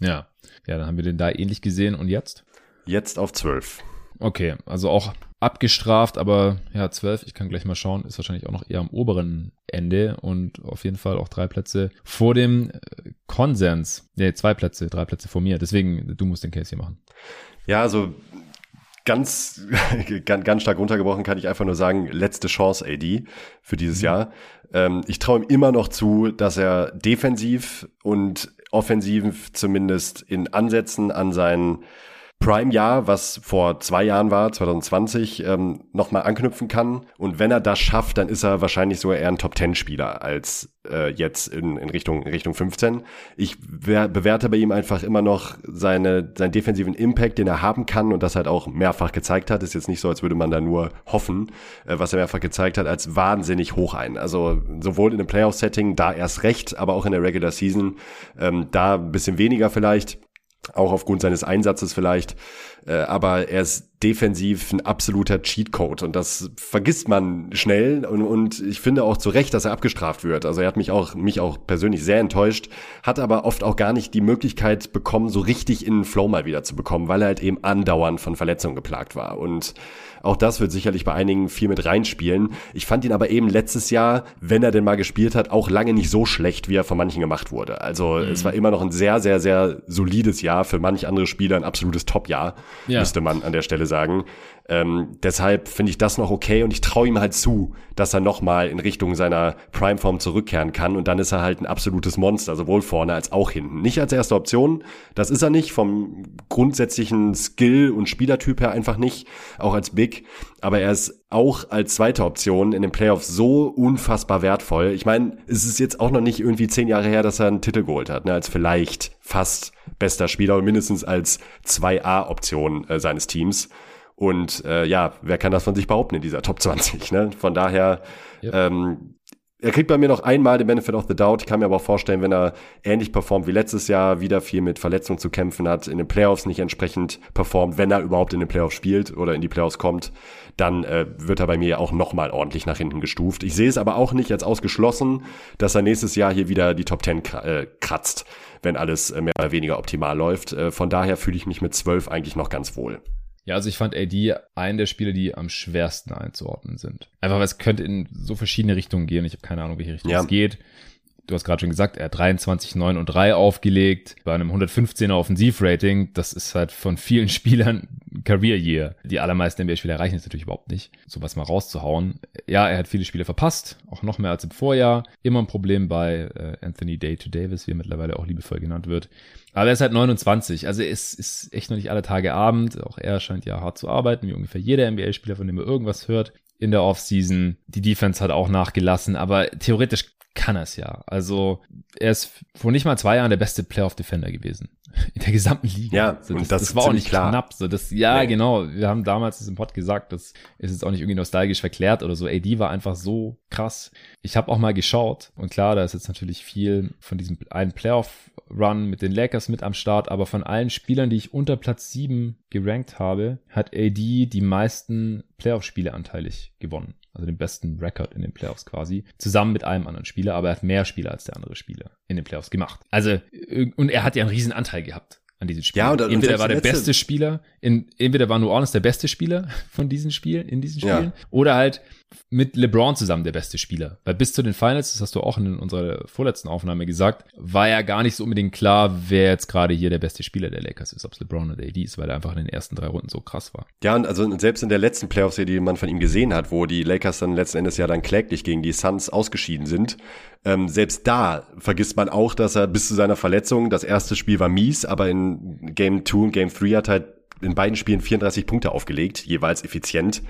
Ja. Ja, dann haben wir den da ähnlich gesehen. Und jetzt? Jetzt auf zwölf. Okay, also auch abgestraft, aber ja, 12, ich kann gleich mal schauen, ist wahrscheinlich auch noch eher am oberen Ende und auf jeden Fall auch drei Plätze vor dem äh, Konsens. Nee, zwei Plätze, drei Plätze vor mir. Deswegen, du musst den Case hier machen. Ja, also ganz, ganz, ganz stark runtergebrochen kann ich einfach nur sagen, letzte Chance AD für dieses Jahr. Ähm, ich traue ihm immer noch zu, dass er defensiv und offensiv zumindest in Ansätzen an sein Prime-Jahr, was vor zwei Jahren war, 2020, ähm, nochmal anknüpfen kann. Und wenn er das schafft, dann ist er wahrscheinlich sogar eher ein Top-10-Spieler als äh, jetzt in, in Richtung, Richtung 15. Ich wer, bewerte bei ihm einfach immer noch seine, seinen defensiven Impact, den er haben kann und das halt auch mehrfach gezeigt hat. Ist jetzt nicht so, als würde man da nur hoffen, äh, was er mehrfach gezeigt hat, als wahnsinnig hoch ein. Also sowohl in einem Playoff-Setting, da erst recht, aber auch in der Regular Season, ähm, da ein bisschen weniger vielleicht. Auch aufgrund seines Einsatzes vielleicht. Äh, aber er ist defensiv ein absoluter Cheatcode und das vergisst man schnell und, und ich finde auch zu Recht, dass er abgestraft wird. Also er hat mich auch, mich auch persönlich sehr enttäuscht, hat aber oft auch gar nicht die Möglichkeit bekommen, so richtig in den Flow mal wieder zu bekommen, weil er halt eben andauernd von Verletzungen geplagt war und auch das wird sicherlich bei einigen viel mit reinspielen. Ich fand ihn aber eben letztes Jahr, wenn er denn mal gespielt hat, auch lange nicht so schlecht, wie er von manchen gemacht wurde. Also mhm. es war immer noch ein sehr, sehr, sehr solides Jahr. Für manch andere Spieler ein absolutes Top-Jahr, ja. müsste man an der Stelle sagen sagen, ähm, deshalb finde ich das noch okay und ich traue ihm halt zu, dass er nochmal in Richtung seiner Primeform zurückkehren kann und dann ist er halt ein absolutes Monster, sowohl vorne als auch hinten. Nicht als erste Option, das ist er nicht, vom grundsätzlichen Skill und Spielertyp her einfach nicht, auch als Big, aber er ist auch als zweite Option in den Playoffs so unfassbar wertvoll. Ich meine, es ist jetzt auch noch nicht irgendwie zehn Jahre her, dass er einen Titel geholt hat, ne, als vielleicht fast bester Spieler und mindestens als 2A-Option äh, seines Teams. Und äh, ja, wer kann das von sich behaupten in dieser Top 20? Ne? Von daher, yep. ähm, er kriegt bei mir noch einmal den Benefit of the Doubt. Ich kann mir aber auch vorstellen, wenn er ähnlich performt wie letztes Jahr, wieder viel mit Verletzungen zu kämpfen hat, in den Playoffs nicht entsprechend performt, wenn er überhaupt in den Playoffs spielt oder in die Playoffs kommt, dann äh, wird er bei mir auch nochmal ordentlich nach hinten gestuft. Ich sehe es aber auch nicht als ausgeschlossen, dass er nächstes Jahr hier wieder die Top 10 äh, kratzt, wenn alles äh, mehr oder weniger optimal läuft. Äh, von daher fühle ich mich mit 12 eigentlich noch ganz wohl. Ja, also ich fand AD einen der Spiele, die am schwersten einzuordnen sind. Einfach weil es könnte in so verschiedene Richtungen gehen. Ich habe keine Ahnung, welche Richtung ja. es geht. Du hast gerade schon gesagt, er hat 23, 9 und 3 aufgelegt bei einem 115er Offensivrating. Das ist halt von vielen Spielern Career Year. Die allermeisten NBA-Spieler erreichen es natürlich überhaupt nicht, sowas mal rauszuhauen. Ja, er hat viele Spiele verpasst, auch noch mehr als im Vorjahr. Immer ein Problem bei äh, Anthony Day to Davis, wie er mittlerweile auch liebevoll genannt wird. Aber er ist halt 29, also es ist echt noch nicht alle Tage Abend. Auch er scheint ja hart zu arbeiten, wie ungefähr jeder NBA-Spieler, von dem er irgendwas hört in der Offseason. Die Defense hat auch nachgelassen, aber theoretisch kann er es ja. Also er ist vor nicht mal zwei Jahren der beste Playoff-Defender gewesen in der gesamten Liga. Ja, so, das, das, das war auch nicht klar. knapp. So, das, ja, nee. genau. Wir haben damals das im Pod gesagt, das ist jetzt auch nicht irgendwie nostalgisch verklärt oder so. AD war einfach so krass. Ich habe auch mal geschaut und klar, da ist jetzt natürlich viel von diesem einen Playoff-Run mit den Lakers mit am Start, aber von allen Spielern, die ich unter Platz sieben gerankt habe, hat AD die meisten Playoff-Spiele anteilig gewonnen also den besten Rekord in den Playoffs quasi, zusammen mit einem anderen Spieler, aber er hat mehr Spieler als der andere Spieler in den Playoffs gemacht. Also, und er hat ja einen riesen Anteil gehabt an diesen Spielen. Ja, und, entweder war der beste Spieler, in, entweder war New Orleans der beste Spieler von diesen Spielen, in diesen Spielen, ja. oder halt mit LeBron zusammen der beste Spieler. Weil bis zu den Finals, das hast du auch in unserer vorletzten Aufnahme gesagt, war ja gar nicht so unbedingt klar, wer jetzt gerade hier der beste Spieler der Lakers ist, ob es LeBron oder AD ist, weil er einfach in den ersten drei Runden so krass war. Ja, und also selbst in der letzten Playoffs, die man von ihm gesehen hat, wo die Lakers dann letzten Endes ja dann kläglich gegen die Suns ausgeschieden sind, ähm, selbst da vergisst man auch, dass er bis zu seiner Verletzung, das erste Spiel war mies, aber in Game 2 und Game 3 hat halt in beiden Spielen 34 Punkte aufgelegt, jeweils effizient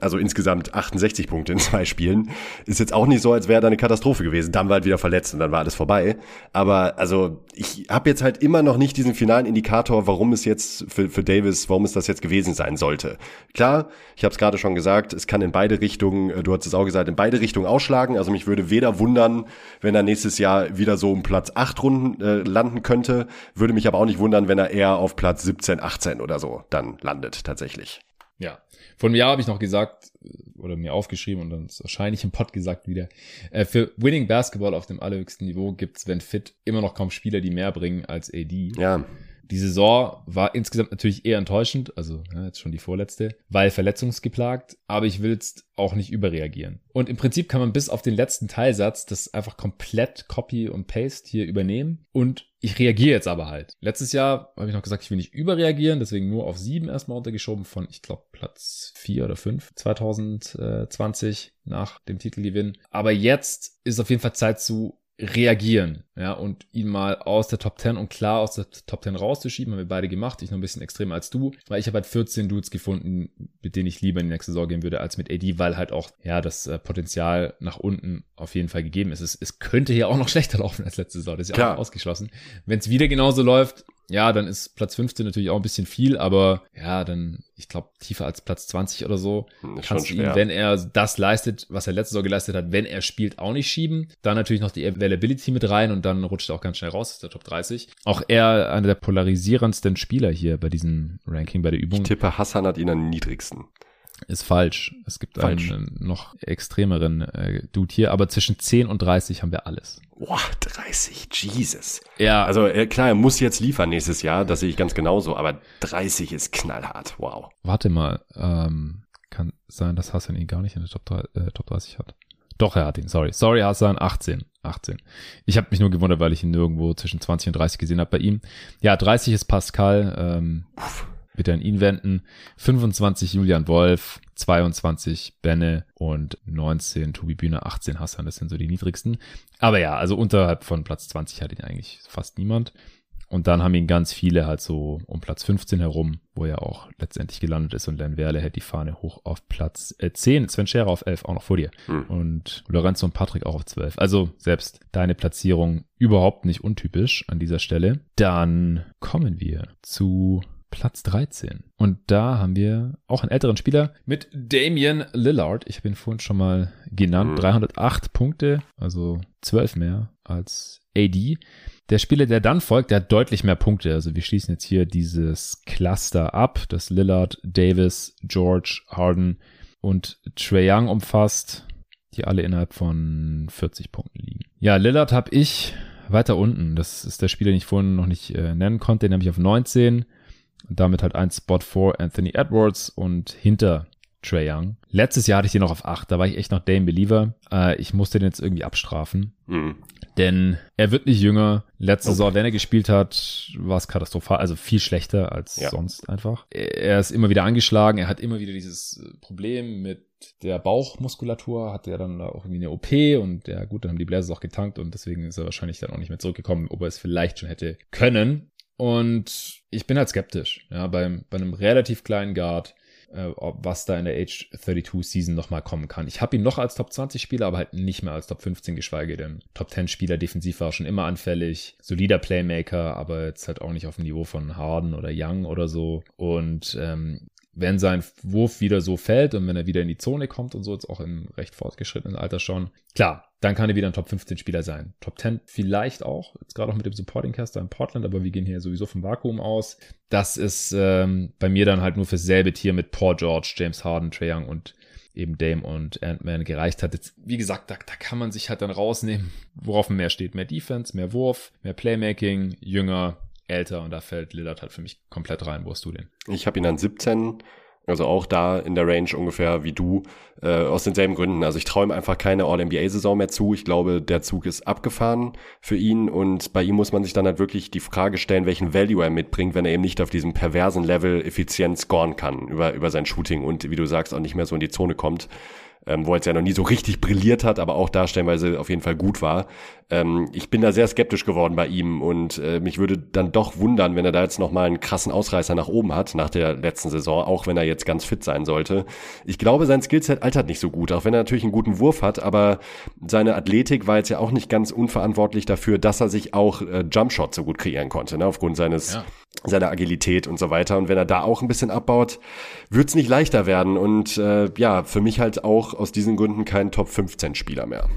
also insgesamt 68 Punkte in zwei Spielen. Ist jetzt auch nicht so, als wäre da eine Katastrophe gewesen. Dann war halt wieder verletzt und dann war alles vorbei. Aber also ich habe jetzt halt immer noch nicht diesen finalen Indikator, warum es jetzt für, für Davis, warum es das jetzt gewesen sein sollte. Klar, ich habe es gerade schon gesagt, es kann in beide Richtungen, äh, du hast es auch gesagt, in beide Richtungen ausschlagen. Also mich würde weder wundern, wenn er nächstes Jahr wieder so um Platz 8 Runden äh, landen könnte, würde mich aber auch nicht wundern, wenn er eher auf Platz 17, 18 oder so dann landet tatsächlich. Ja, einem Jahr habe ich noch gesagt, oder mir aufgeschrieben und dann ist wahrscheinlich im Pod gesagt wieder, äh, für Winning Basketball auf dem allerhöchsten Niveau gibt's, wenn fit, immer noch kaum Spieler, die mehr bringen als AD. Ja. Die Saison war insgesamt natürlich eher enttäuschend, also ja, jetzt schon die vorletzte, weil verletzungsgeplagt, aber ich will jetzt auch nicht überreagieren. Und im Prinzip kann man bis auf den letzten Teilsatz das einfach komplett Copy und Paste hier übernehmen und ich reagiere jetzt aber halt. Letztes Jahr habe ich noch gesagt, ich will nicht überreagieren, deswegen nur auf sieben erstmal untergeschoben von, ich glaube, Platz vier oder fünf 2020 nach dem Titelgewinn. Aber jetzt ist auf jeden Fall Zeit zu reagieren, ja, und ihn mal aus der Top 10 und klar aus der Top 10 rauszuschieben, haben wir beide gemacht. Ich noch ein bisschen extremer als du, weil ich habe halt 14 Dudes gefunden, mit denen ich lieber in die nächste Saison gehen würde als mit AD, weil halt auch, ja, das äh, Potenzial nach unten auf jeden Fall gegeben ist. Es, es könnte hier auch noch schlechter laufen als letzte Saison, das ist ja auch ausgeschlossen. Wenn es wieder genauso läuft, ja, dann ist Platz 15 natürlich auch ein bisschen viel, aber ja, dann, ich glaube, tiefer als Platz 20 oder so, Hm, ist kannst du ihn, wenn er das leistet, was er letzte Saison geleistet hat, wenn er spielt, auch nicht schieben. Dann natürlich noch die Availability mit rein und dann rutscht er auch ganz schnell raus aus der Top 30. Auch er einer der polarisierendsten Spieler hier bei diesem Ranking, bei der Ich Übung. tippe, Hassan hat ihn am niedrigsten. Ist falsch. Es gibt Falsch. einen noch extremeren äh, Dude hier, aber zwischen 10 und 30 haben wir alles. Boah, 30, Jesus. Ja, Also äh, klar, er muss jetzt liefern nächstes Jahr, das sehe ich ganz genauso, aber 30 ist knallhart, wow. warte mal. Ähm, kann sein, dass Hassan ihn gar nicht in der Top, 3, äh, Top 30 hat. Doch, er hat ihn, sorry. Sorry, Hassan, 18. 18. Ich habe mich nur gewundert, weil ich ihn nirgendwo zwischen 20 und 30 gesehen habe bei ihm. Ja, 30 ist Pascal. Ähm, bitte an ihn wenden. 25 Julian Wolf, 22 Benne und 19 Tobi Bühne, 18 Hassan. Das sind so die niedrigsten. Aber ja, also unterhalb von Platz 20 hat ihn eigentlich fast niemand. Und dann haben ihn ganz viele halt so um Platz 15 herum, wo er auch letztendlich gelandet ist. Und Len Werle hält die Fahne hoch auf Platz äh, 10. Sven Scherer auf 11, auch noch vor dir. Hm. Und Lorenzo und Patrick auch auf 12. Also selbst deine Platzierung überhaupt nicht untypisch an dieser Stelle. Dann kommen wir zu Platz 13. Und da haben wir auch einen älteren Spieler mit Damian Lillard. Ich habe ihn vorhin schon mal genannt. Mhm. 308 Punkte, also 12 mehr als AD. Der Spieler, der dann folgt, der hat deutlich mehr Punkte. Also wir schließen jetzt hier dieses Cluster ab, das Lillard, Davis, George, Harden und Trae Young umfasst, die alle innerhalb von 40 Punkten liegen. Ja, Lillard habe ich weiter unten. Das ist der Spieler, den ich vorhin noch nicht äh, nennen konnte. Den habe ich auf 19. Und damit halt ein Spot vor Anthony Edwards und hinter Trae Young. Letztes Jahr hatte ich den noch auf 8. Da war ich echt noch Dame Believer. Äh, ich musste den jetzt irgendwie abstrafen. Hm. Denn er wird nicht jünger. Letzte Nope. Saison, wenn er gespielt hat, war es katastrophal. Also viel schlechter als Ja. sonst einfach. Er ist immer wieder angeschlagen. Er hat immer wieder dieses äh, Problem mit der Bauchmuskulatur. Hatte er dann da auch irgendwie eine OP und ja gut, dann haben die Blazers auch getankt und deswegen ist er wahrscheinlich dann auch nicht mehr zurückgekommen, ob er es vielleicht schon hätte können. Und ich bin halt skeptisch, ja, beim, bei einem relativ kleinen Guard, äh, ob- was da in der Age 32 Season nochmal kommen kann. Ich habe ihn noch als Top 20 Spieler, aber halt nicht mehr als Top 15, geschweige denn Top 10 Spieler. Defensiv war schon immer anfällig, solider Playmaker, aber jetzt halt auch nicht auf dem Niveau von Harden oder Young oder so. Und ähm, wenn sein Wurf wieder so fällt und wenn er wieder in die Zone kommt und so, jetzt auch im recht fortgeschrittenen Alter schon, klar, dann kann er wieder ein Top 15 Spieler sein. Top 10 vielleicht auch, jetzt gerade auch mit dem Supporting Caster in Portland, aber wir gehen hier sowieso vom Vakuum aus. Das ist ähm, bei mir dann halt nur fürs selbe Tier mit Paul George, James Harden, Trae Young und eben Dame und Ant-Man gereicht hat. Jetzt, wie gesagt, da, da kann man sich halt dann rausnehmen, worauf mehr steht. Mehr Defense, mehr Wurf, mehr Playmaking, jünger, älter und da fällt Lillard halt für mich komplett rein. Wo hast du den? Ich habe ihn an 17, also auch da in der Range ungefähr wie du, äh, aus denselben Gründen. Also ich ihm einfach keine All-NBA-Saison mehr zu. Ich glaube, der Zug ist abgefahren für ihn und bei ihm muss man sich dann halt wirklich die Frage stellen, welchen Value er mitbringt, wenn er eben nicht auf diesem perversen Level effizient scoren kann über, über sein Shooting und wie du sagst, auch nicht mehr so in die Zone kommt. Ähm, wo er jetzt ja noch nie so richtig brilliert hat, aber auch da stellenweise auf jeden Fall gut war. Ähm, ich bin da sehr skeptisch geworden bei ihm und äh, mich würde dann doch wundern, wenn er da jetzt nochmal einen krassen Ausreißer nach oben hat nach der letzten Saison, auch wenn er jetzt ganz fit sein sollte. Ich glaube, sein Skillset altert nicht so gut, auch wenn er natürlich einen guten Wurf hat, aber seine Athletik war jetzt ja auch nicht ganz unverantwortlich dafür, dass er sich auch äh, Jumpshot so gut kreieren konnte, ne, aufgrund seines Ja. seiner Agilität und so weiter. Und wenn er da auch ein bisschen abbaut, wird's nicht leichter werden. Und äh, ja, für mich halt auch aus diesen Gründen kein Top 15 Spieler mehr.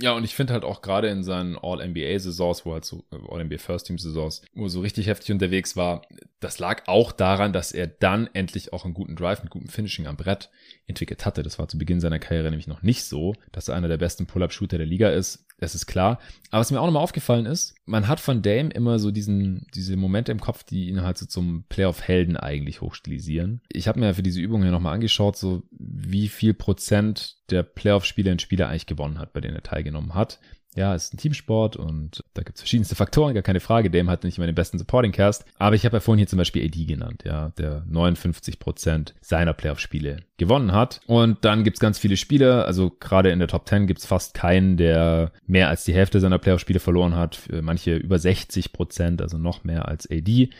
Ja, und ich finde halt auch gerade in seinen All-NBA-Saisons, wo halt so, äh, All-NBA First-Team-Saisons, wo er so richtig heftig unterwegs war, das lag auch daran, dass er dann endlich auch einen guten Drive mit gutem Finishing am Brett entwickelt hatte. Das war zu Beginn seiner Karriere nämlich noch nicht so, dass er einer der besten Pull-Up-Shooter der Liga ist. Das ist klar. Aber was mir auch nochmal aufgefallen ist, man hat von Dame immer so diesen, diese Momente im Kopf, die ihn halt so zum Playoff-Helden eigentlich hochstilisieren. Ich habe mir für diese Übung hier nochmal angeschaut, so wie viel Prozent der Playoff-Spiele ein Spieler eigentlich gewonnen hat, bei denen er teilgenommen hat. Ja, es ist ein Teamsport und da gibt es verschiedenste Faktoren, gar keine Frage. Dame hat nicht immer den besten Supporting Cast. Aber ich habe ja vorhin hier zum Beispiel AD genannt, ja, der 59 Prozent seiner Playoff-Spiele gewonnen hat. Und dann gibt's ganz viele Spieler, also gerade in der Top 10 gibt's fast keinen, der mehr als die Hälfte seiner Playoff-Spiele verloren hat. Manche über 60 Prozent, also noch mehr als AD.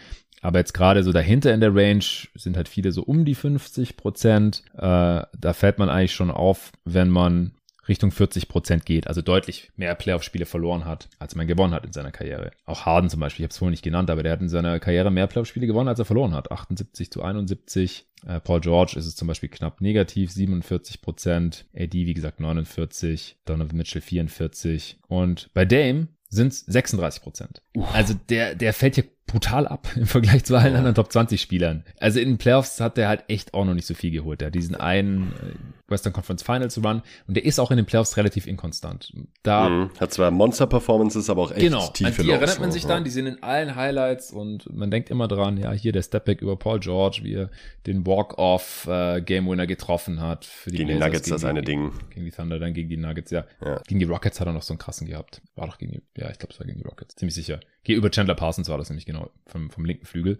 Aber jetzt gerade so dahinter in der Range sind halt viele so um die 50 Prozent. Äh, da fällt man eigentlich schon auf, wenn man Richtung 40 Prozent geht, also deutlich mehr Playoff-Spiele verloren hat, als man gewonnen hat in seiner Karriere. Auch Harden zum Beispiel, ich habe es vorhin nicht genannt, aber der hat in seiner Karriere mehr Playoff-Spiele gewonnen, als er verloren hat. 78 zu 71. Äh, Paul George ist es zum Beispiel knapp negativ, 47 Prozent. AD, wie gesagt, 49. Donovan Mitchell 44. Und bei Dame sind es 36 Prozent. Also der, der fällt hier brutal ab im Vergleich zu allen anderen Top 20 Spielern. Also in den Playoffs hat der halt echt auch noch nicht so viel geholt. Der hat diesen einen äh, Western Conference Finals Run und der ist auch in den Playoffs relativ inkonstant. Da mhm. hat zwar Monster Performances, aber auch echt genau, tiefe an die erinnert man sich dann, die sind in allen Highlights und man denkt immer dran, ja, hier der Stepback über Paul George, wie er den Walk-off äh, Game Winner getroffen hat für die gegen Blazers, die Nuggets gegen das eine Ding. Gegen die Thunder, dann gegen die Nuggets, ja. Ja. Gegen die Rockets hat er noch so einen krassen gehabt. War doch gegen die, ja, ich glaube, es war gegen die Rockets, ziemlich sicher. Geh über Chandler Parsons war das nämlich genau vom, vom linken Flügel.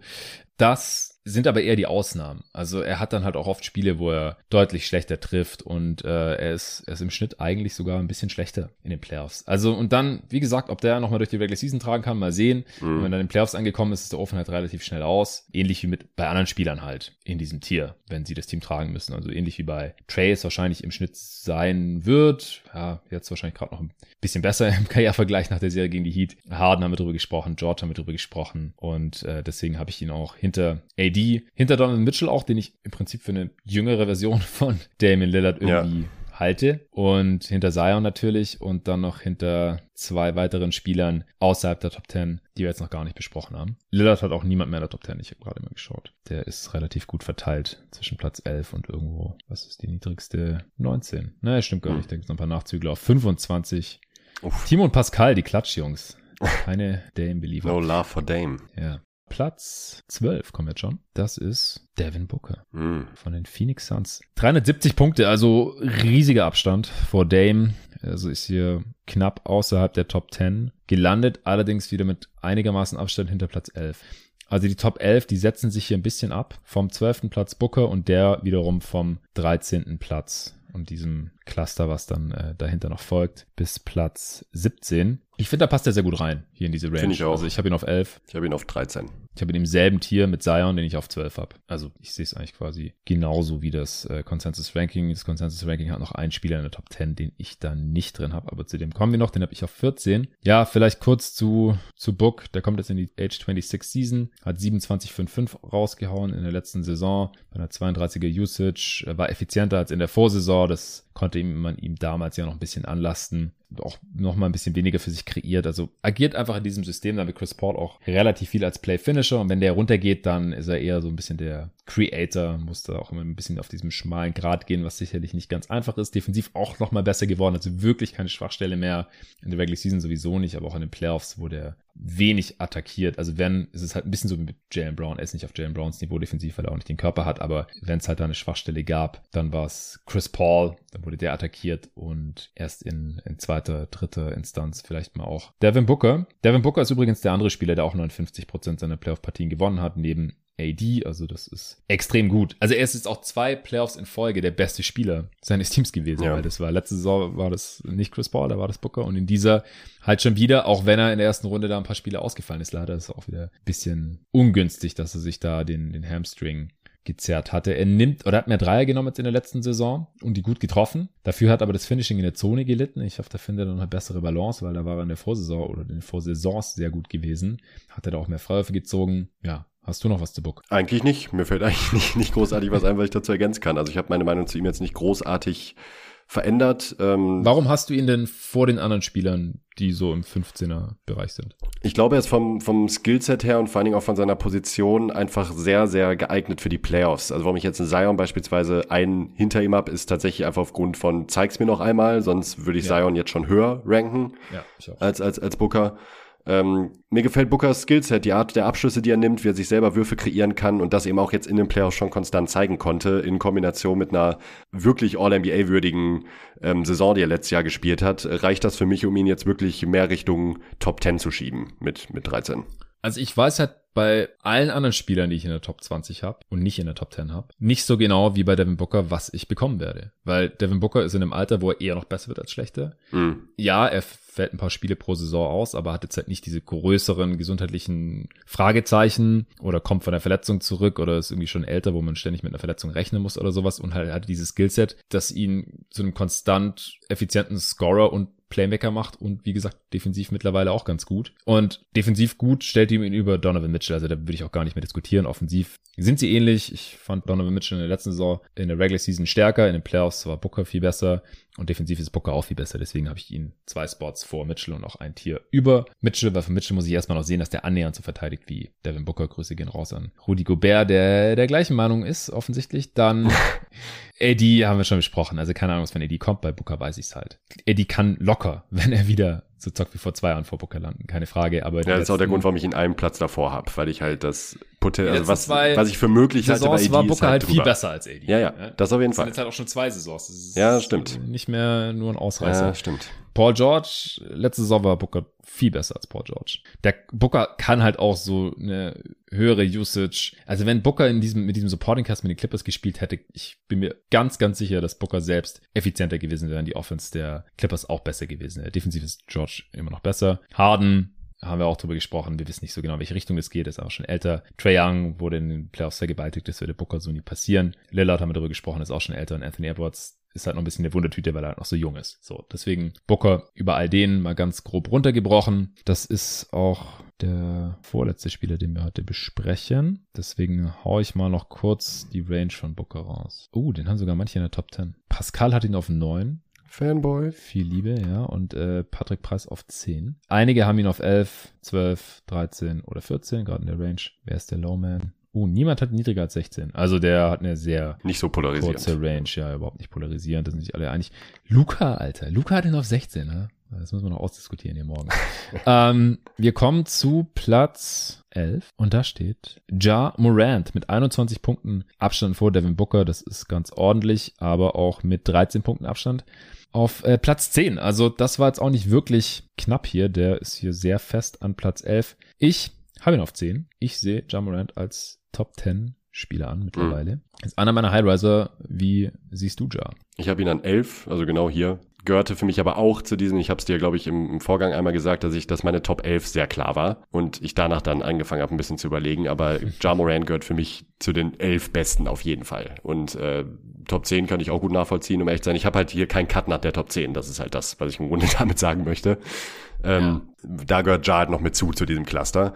Das sind aber eher die Ausnahmen. Also er hat dann halt auch oft Spiele, wo er deutlich schlechter trifft und äh, er, ist, er ist im Schnitt eigentlich sogar ein bisschen schlechter in den Playoffs. Also und dann, wie gesagt, ob der nochmal durch die Regular Season tragen kann, mal sehen. Mhm. Wenn man dann in den Playoffs angekommen ist, ist der Ofen halt relativ schnell aus. Ähnlich wie mit bei anderen Spielern halt in diesem Tier, wenn sie das Team tragen müssen. Also ähnlich wie bei Trey es wahrscheinlich im Schnitt sein wird. Ja, jetzt wahrscheinlich gerade noch ein bisschen besser im Karrierevergleich nach der Serie gegen die Heat. Harden haben wir drüber gesprochen, George haben wir drüber gesprochen und äh, deswegen habe ich ihn auch hinter AD, hinter Donovan Mitchell auch, den ich im Prinzip für eine jüngere Version von Damian Lillard irgendwie ja. halte und hinter Zion natürlich und dann noch hinter zwei weiteren Spielern außerhalb der Top 10, die wir jetzt noch gar nicht besprochen haben. Lillard hat auch niemand mehr in der Top 10, ich habe gerade mal geschaut. Der ist relativ gut verteilt zwischen Platz 11 und irgendwo, was ist die niedrigste? 19. Ne, stimmt gar nicht, ich denke noch ein paar Nachzügler auf 25. Uff. Timo und Pascal, die Klatschjungs. Keine Dame-Believer. No love for Dame. Ja. Platz 12 kommen jetzt schon. Das ist Devin Booker mm. von den Phoenix Suns. 370 Punkte, also riesiger Abstand vor Dame. Also ist hier knapp außerhalb der Top 10 gelandet, allerdings wieder mit einigermaßen Abstand hinter Platz 11. Also die Top 11, die setzen sich hier ein bisschen ab. Vom 12. Platz Booker und der wiederum vom 13. Platz und diesem Cluster, was dann äh, dahinter noch folgt, bis Platz 17. Ich finde, da passt er sehr gut rein, hier in diese Range. Finde ich auch. Also ich habe ihn auf 11. Ich habe ihn auf 13. Ich habe ihn im selben Tier mit Zion, den ich auf 12 habe. Also ich sehe es eigentlich quasi genauso wie das äh, Consensus Ranking. Das Consensus Ranking hat noch einen Spieler in der Top 10, den ich da nicht drin habe. Aber zu dem kommen wir noch, den habe ich auf 14. Ja, vielleicht kurz zu, zu Book. Der kommt jetzt in die Age 26 Season, hat 27,55 rausgehauen in der letzten Saison bei einer 32er Usage, war effizienter als in der Vorsaison. Das konnte ihm, man ihm damals ja noch ein bisschen anlasten auch noch mal ein bisschen weniger für sich kreiert. Also agiert einfach in diesem System, damit Chris Paul auch relativ viel als Play-Finisher. Und wenn der runtergeht, dann ist er eher so ein bisschen der Creator, musste auch immer ein bisschen auf diesem schmalen Grad gehen, was sicherlich nicht ganz einfach ist. Defensiv auch noch mal besser geworden, also wirklich keine Schwachstelle mehr. In der Regular Season sowieso nicht, aber auch in den Playoffs, wo der wenig attackiert. Also wenn, ist es halt ein bisschen so mit Jalen Brown. Er ist nicht auf Jalen Browns Niveau defensiv, weil er auch nicht den Körper hat, aber wenn es halt da eine Schwachstelle gab, dann war es Chris Paul, dann wurde der attackiert und erst in, in zweiter, dritter Instanz vielleicht mal auch Devin Booker. Devin Booker ist übrigens der andere Spieler, der auch 59% seiner Playoff-Partien gewonnen hat, neben AD, also das ist extrem gut. Also er ist jetzt auch zwei Playoffs in Folge der beste Spieler seines Teams gewesen, ja. weil das war letzte Saison war das nicht Chris Paul, da war das Booker und in dieser halt schon wieder, auch wenn er in der ersten Runde da ein paar Spiele ausgefallen ist, leider ist es auch wieder ein bisschen ungünstig, dass er sich da den, den Hamstring gezerrt hatte. Er nimmt oder hat mehr Dreier genommen jetzt in der letzten Saison und die gut getroffen. Dafür hat aber das Finishing in der Zone gelitten. Ich hoffe, da findet er noch eine bessere Balance, weil da war er in der Vorsaison oder in den Vorsaisons sehr gut gewesen. Hat er da auch mehr Freiwürfe gezogen. Ja, Hast du noch was zu Book? Eigentlich nicht. Mir fällt eigentlich nicht, nicht großartig was ein, was ich dazu ergänzen kann. Also ich habe meine Meinung zu ihm jetzt nicht großartig verändert. Ähm, Warum hast du ihn denn vor den anderen Spielern, die so im 15er-Bereich sind? Ich glaube, er ist vom, vom Skillset her und vor allen Dingen auch von seiner Position einfach sehr, sehr geeignet für die Playoffs. Also warum ich jetzt in Zion beispielsweise einen hinter ihm habe, ist tatsächlich einfach aufgrund von, zeig's mir noch einmal, sonst würde ich ja. Zion jetzt schon höher ranken ja, als, als, als Booker. Ähm, mir gefällt Bookers Skillset, die Art der Abschlüsse, die er nimmt, wie er sich selber Würfe kreieren kann und das eben auch jetzt in den Playoffs schon konstant zeigen konnte, in Kombination mit einer wirklich All-NBA-würdigen ähm, Saison, die er letztes Jahr gespielt hat, reicht das für mich, um ihn jetzt wirklich mehr Richtung Top 10 zu schieben mit, mit 13. Also ich weiß halt bei allen anderen Spielern, die ich in der Top 20 habe und nicht in der Top 10 habe, nicht so genau wie bei Devin Booker, was ich bekommen werde. Weil Devin Booker ist in einem Alter, wo er eher noch besser wird als schlechter. Mhm. Ja, er fällt ein paar Spiele pro Saison aus, aber hat jetzt halt nicht diese größeren gesundheitlichen Fragezeichen oder kommt von der Verletzung zurück oder ist irgendwie schon älter, wo man ständig mit einer Verletzung rechnen muss oder sowas und halt hat dieses Skillset, das ihn zu einem konstant effizienten Scorer und Playmaker macht und wie gesagt, defensiv mittlerweile auch ganz gut. Und defensiv gut stellt ihm ihn über Donovan Mitchell, also da würde ich auch gar nicht mehr diskutieren. Offensiv sind sie ähnlich. Ich fand Donovan Mitchell in der letzten Saison in der Regular Season stärker, in den Playoffs war Booker viel besser und defensiv ist Booker auch viel besser. Deswegen habe ich ihn zwei Spots vor Mitchell und auch ein Tier über Mitchell, weil für Mitchell muss ich erstmal noch sehen, dass der annähernd so verteidigt wie Devin Booker. Grüße gehen raus an Rudy Gobert, der der gleichen Meinung ist, offensichtlich. Dann Eddie haben wir schon besprochen. Also keine Ahnung, was von Eddie kommt. Bei Booker weiß ich es halt. Eddie kann locker, wenn er wieder so zockt wie vor zwei Jahren vor Booker landen. Keine Frage. Aber ja, das ist auch der Grund, warum ich ihn einen Platz davor habe, weil ich halt das Potenzial, also was, was ich für möglich halte bei Eddie war Booker halt, halt viel besser als Eddie. Ja, ja, das auf jeden das Fall. Das sind jetzt halt auch schon zwei Saisons. Das ist ja, stimmt. Nicht mehr nur ein Ausreißer. Ja, stimmt. Paul George, letzte Saison war Booker viel besser als Paul George. Der Booker kann halt auch so eine höhere Usage. Also wenn Booker in diesem, mit diesem Supporting Cast mit den Clippers gespielt hätte, ich bin mir ganz, ganz sicher, dass Booker selbst effizienter gewesen wäre und die Offense der Clippers auch besser gewesen wäre. Defensiv ist George immer noch besser. Harden, haben wir auch drüber gesprochen. Wir wissen nicht so genau, in welche Richtung das geht. Ist auch schon älter. Trey Young wurde in den Playoffs vergewaltigt. Das würde Booker so nie passieren. Lillard haben wir darüber gesprochen, ist auch schon älter. Und Anthony Edwards ist halt noch ein bisschen eine Wundertüte, weil er halt noch so jung ist. So, deswegen Booker über all denen mal ganz grob runtergebrochen. Das ist auch der vorletzte Spieler, den wir heute besprechen. Deswegen hau ich mal noch kurz die Range von Booker raus. Oh, uh, den haben sogar manche in der Top 10. Pascal hat ihn auf 9. Fanboy. Viel Liebe, ja. Und äh, Patrick Preis auf 10. Einige haben ihn auf 11, 12, 13 oder 14, gerade in der Range. Wer ist der Lowman? Oh, niemand hat niedriger als 16. Also der hat eine sehr nicht so polarisierend. kurze Range, ja, überhaupt nicht polarisierend. Das sind sich alle einig. Luca, Alter. Luca hat ihn auf 16, ne? Das müssen wir noch ausdiskutieren hier morgen. ähm, wir kommen zu Platz 11 und da steht Ja Morant mit 21 Punkten Abstand vor Devin Booker. Das ist ganz ordentlich, aber auch mit 13 Punkten Abstand auf äh, Platz 10. Also das war jetzt auch nicht wirklich knapp hier. Der ist hier sehr fest an Platz 11. Ich habe ihn auf 10. Ich sehe Ja Morant als Top 10 Spieler an mittlerweile. Mhm. Ist einer meiner Highriser. Wie siehst du Ja? Ich habe ihn an 11, also genau hier. Gehörte für mich aber auch zu diesem, ich habe es dir, glaube ich, im, im, Vorgang einmal gesagt, dass ich, dass meine Top 11 sehr klar war und ich danach dann angefangen habe, ein bisschen zu überlegen. Aber Ja Moran gehört für mich zu den 11 Besten auf jeden Fall. Und äh, Top 10 kann ich auch gut nachvollziehen, um ehrlich zu sein. Ich habe halt hier keinen Cut nach der Top 10. Das ist halt das, was ich im Grunde damit sagen möchte. Ähm, ja. Da gehört Jard noch mit zu, zu diesem Cluster.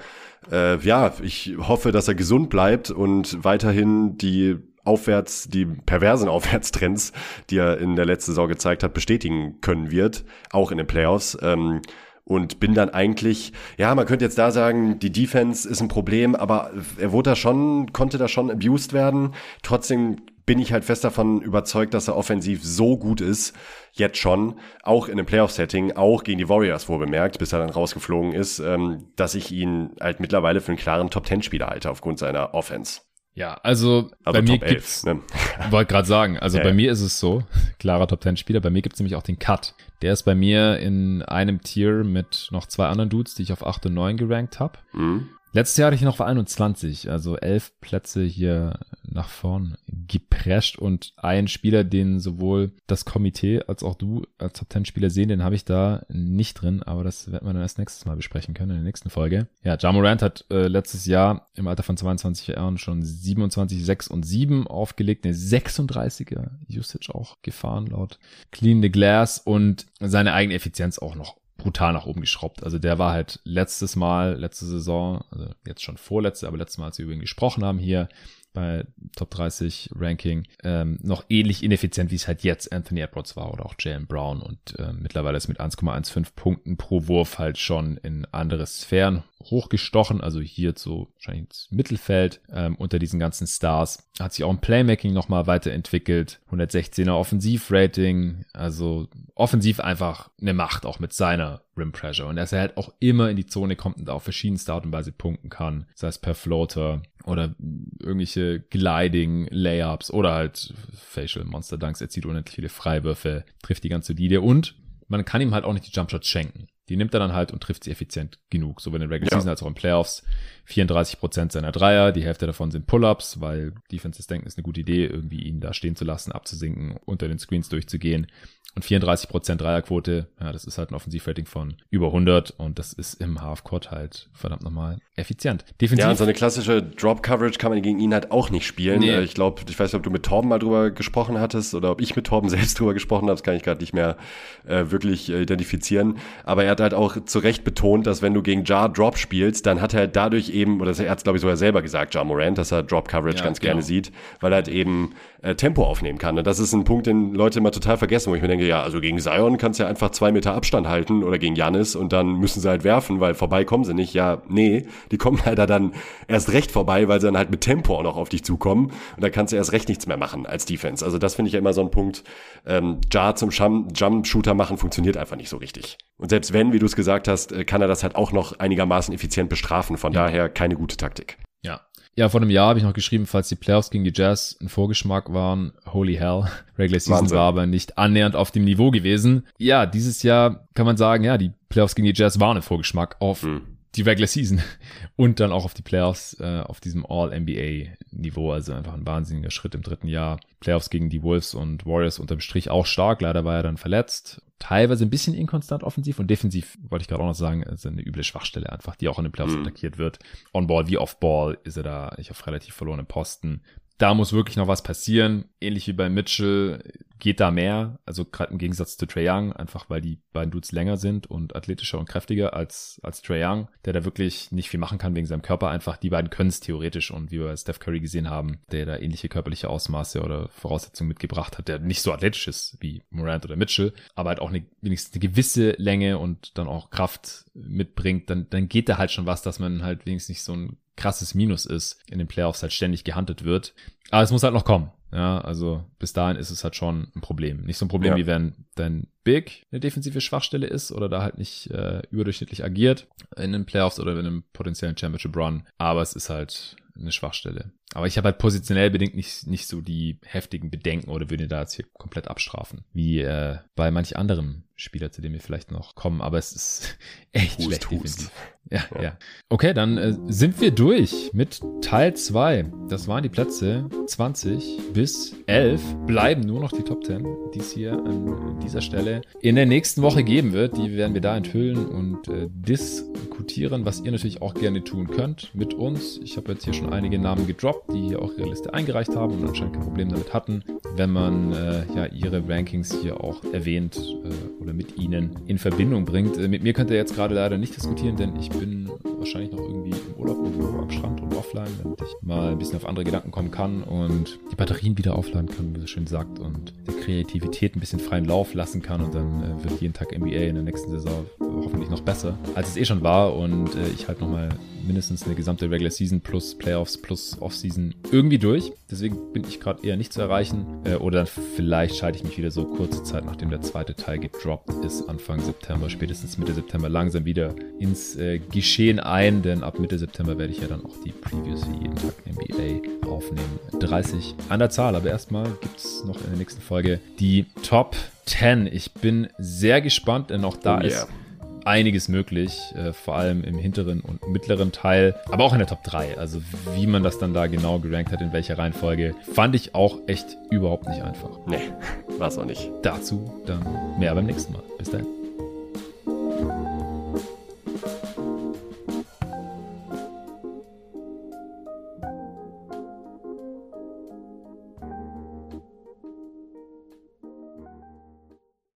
Äh, ja, ich hoffe, dass er gesund bleibt und weiterhin die aufwärts, die perversen Aufwärtstrends, die er in der letzten Saison gezeigt hat, bestätigen können wird, auch in den Playoffs. Ähm, und bin dann eigentlich, ja, man könnte jetzt da sagen, die Defense ist ein Problem, aber er wurde da schon, konnte da schon abused werden. Trotzdem bin ich halt fest davon überzeugt, dass er offensiv so gut ist, jetzt schon, auch in einem Playoff-Setting, auch gegen die Warriors wohl bemerkt, bis er dann rausgeflogen ist, ähm, dass ich ihn halt mittlerweile für einen klaren Top-10-Spieler halte aufgrund seiner Offense. Ja, also, also bei mir 11, gibt's, ne? wollte gerade sagen, also ja, bei ja. mir ist es so, klarer Top 10 Spieler, bei mir gibt's nämlich auch den Cut. Der ist bei mir in einem Tier mit noch zwei anderen Dudes, die ich auf 8 und 9 gerankt habe. Mhm. Letztes Jahr hatte ich noch 21, also elf Plätze hier nach vorn geprescht und ein Spieler, den sowohl das Komitee als auch du als Top 10 Spieler sehen, den habe ich da nicht drin, aber das werden wir dann erst nächstes Mal besprechen können in der nächsten Folge. Ja, Jamorant hat äh, letztes Jahr im Alter von 22 Jahren schon 27, 6 und 7 aufgelegt, eine 36er Usage auch gefahren laut Clean the Glass und seine eigene Effizienz auch noch brutal nach oben geschraubt. Also der war halt letztes Mal, letzte Saison, also jetzt schon vorletzte, aber letztes Mal, als wir über ihn gesprochen haben hier, bei Top 30 Ranking ähm, noch ähnlich ineffizient, wie es halt jetzt Anthony Edwards war oder auch Jalen Brown und äh, mittlerweile ist mit 1,15 Punkten pro Wurf halt schon in andere Sphären hochgestochen, also hier so wahrscheinlich ins Mittelfeld ähm, unter diesen ganzen Stars. Hat sich auch im Playmaking nochmal weiterentwickelt, 116er Offensivrating, also offensiv einfach eine Macht, auch mit seiner Rim Pressure und dass er halt auch immer in die Zone kommt und auf verschiedenste Art und Weise punkten kann, sei es per Floater oder irgendwelche Gliding Layups oder halt Facial Monster Dunks. Er zieht unendlich viele Freiwürfe, trifft die ganze Linie und man kann ihm halt auch nicht die Jumpshots schenken. Die nimmt er dann halt und trifft sie effizient genug. So in der Regular Ja. Season als auch in Playoffs. 34% seiner Dreier, die Hälfte davon sind Pull-Ups, weil Defenses denken, ist eine gute Idee, irgendwie ihn da stehen zu lassen, abzusinken, unter den Screens durchzugehen. Und 34% Dreierquote, ja, das ist halt ein Offensivrating von über 100 und das ist im Halfcourt halt verdammt nochmal effizient. Defensiv Ja, und so eine klassische Drop-Coverage kann man gegen ihn halt auch nicht spielen. Nee. Äh, Ich glaube, ich weiß nicht, ob du mit Torben mal drüber gesprochen hattest oder ob ich mit Torben selbst drüber gesprochen habe, das kann ich gerade nicht mehr äh, wirklich äh, identifizieren. Aber er hat halt auch zu Recht betont, dass wenn du gegen Jar Drop spielst, dann hat er dadurch eben, oder er hat es glaube ich sogar selber gesagt, Jar Morant, dass er Drop-Coverage Ja, ganz genau. gerne sieht, weil er halt eben äh, Tempo aufnehmen kann. Und das ist ein Punkt, den Leute immer total vergessen, wo ich mir denke, ja, also gegen Zion kannst du ja einfach zwei Meter Abstand halten oder gegen Janis und dann müssen sie halt werfen, weil vorbei kommen sie nicht. Ja, nee, die kommen leider dann erst recht vorbei, weil sie dann halt mit Tempo auch noch auf dich zukommen und da kannst du erst recht nichts mehr machen als Defense. Also das finde ich ja immer so ein Punkt. Ähm, Jar zum Jump-Shooter machen funktioniert einfach nicht so richtig. Und selbst wenn, wie du es gesagt hast, äh, kann er das halt auch noch einigermaßen effizient bestrafen. Von daher keine gute Taktik. Ja. Vor einem Jahr habe ich noch geschrieben, falls die Playoffs gegen die Jazz ein Vorgeschmack waren, holy hell, Regular Season Wahnsinn. war aber nicht annähernd auf dem Niveau gewesen. Ja, dieses Jahr kann man sagen, ja, die Playoffs gegen die Jazz waren ein Vorgeschmack auf Hm. Die Regular Season und dann auch auf die Playoffs äh, auf diesem All-NBA-Niveau. Also einfach ein wahnsinniger Schritt im dritten Jahr. Playoffs gegen die Wolves und Warriors unterm Strich auch stark. Leider war er dann verletzt. Teilweise ein bisschen inkonstant offensiv und defensiv, wollte ich gerade auch noch sagen, ist eine üble Schwachstelle einfach, die auch in den Playoffs Mhm. attackiert wird. On-Ball wie Off-Ball ist er da ich auf relativ verlorenen Posten. Da muss wirklich noch was passieren. Ähnlich wie bei Mitchell geht da mehr. Also gerade im Gegensatz zu Trae Young, einfach weil die beiden Dudes länger sind und athletischer und kräftiger als, als Trae Young, der da wirklich nicht viel machen kann wegen seinem Körper einfach. Die beiden können es theoretisch und wie wir bei Steph Curry gesehen haben, der da ähnliche körperliche Ausmaße oder Voraussetzungen mitgebracht hat, der nicht so athletisch ist wie Morant oder Mitchell, aber halt auch eine, wenigstens eine gewisse Länge und dann auch Kraft mitbringt, dann, dann geht da halt schon was, dass man halt wenigstens nicht so ein krasses Minus ist, in den Playoffs halt ständig gehandelt wird. Aber es muss halt noch kommen. Ja, also bis dahin ist es halt schon ein Problem. Nicht so ein Problem, Ja. wie wenn dein Big eine defensive Schwachstelle ist oder da halt nicht äh, überdurchschnittlich agiert in den Playoffs oder in einem potenziellen Championship Run. Aber es ist halt eine Schwachstelle. Aber ich habe halt positionell bedingt nicht, nicht so die heftigen Bedenken oder würde da jetzt hier komplett abstrafen. Wie äh, bei manch anderen Spieler, zu denen wir vielleicht noch kommen. Aber es ist echt Hust, schlecht hust. ja, Ja. Okay, dann äh, sind wir durch mit Teil 2. Das waren die Plätze 20 bis 11. Bleiben nur noch die Top 10, die es hier an dieser Stelle in der nächsten Woche geben wird. Die werden wir da enthüllen und äh, diskutieren, was ihr natürlich auch gerne tun könnt mit uns. Ich habe jetzt hier schon einige Namen gedroppt, die hier auch ihre Liste eingereicht haben und anscheinend kein Problem damit hatten, wenn man äh, ja ihre Rankings hier auch erwähnt äh, oder mit ihnen in Verbindung bringt. Äh, mit mir könnt ihr jetzt gerade leider nicht diskutieren, denn ich bin wahrscheinlich noch irgendwie im Urlaub irgendwo am Strand und offline, damit ich mal ein bisschen auf andere Gedanken kommen kann und die Batterien wieder aufladen kann, wie es schön sagt, und der Kreativität ein bisschen freien Lauf lassen kann und dann äh, wird jeden Tag NBA in der nächsten Saison hoffentlich noch besser, als es eh schon war und äh, ich halt nochmal mindestens eine gesamte Regular Season plus Playoffs plus Offseason irgendwie durch. Deswegen bin ich gerade eher nicht zu erreichen. Äh, oder dann vielleicht schalte ich mich wieder so kurze Zeit, nachdem der zweite Teil gedroppt ist, Anfang September, spätestens Mitte September langsam wieder ins äh, Geschehen ein. Denn ab Mitte September werde ich ja dann auch die Previews wie jeden Tag NBA aufnehmen. 30 an der Zahl. Aber erstmal gibt es noch in der nächsten Folge die Top 10. Ich bin sehr gespannt, denn auch da Oh ist yeah. Einiges möglich, äh, vor allem im hinteren und mittleren Teil, aber auch in der Top 3. Also wie man das dann da genau gerankt hat, in welcher Reihenfolge, fand ich auch echt überhaupt nicht einfach. Nee, war's auch nicht. Dazu dann mehr beim nächsten Mal. Bis dahin.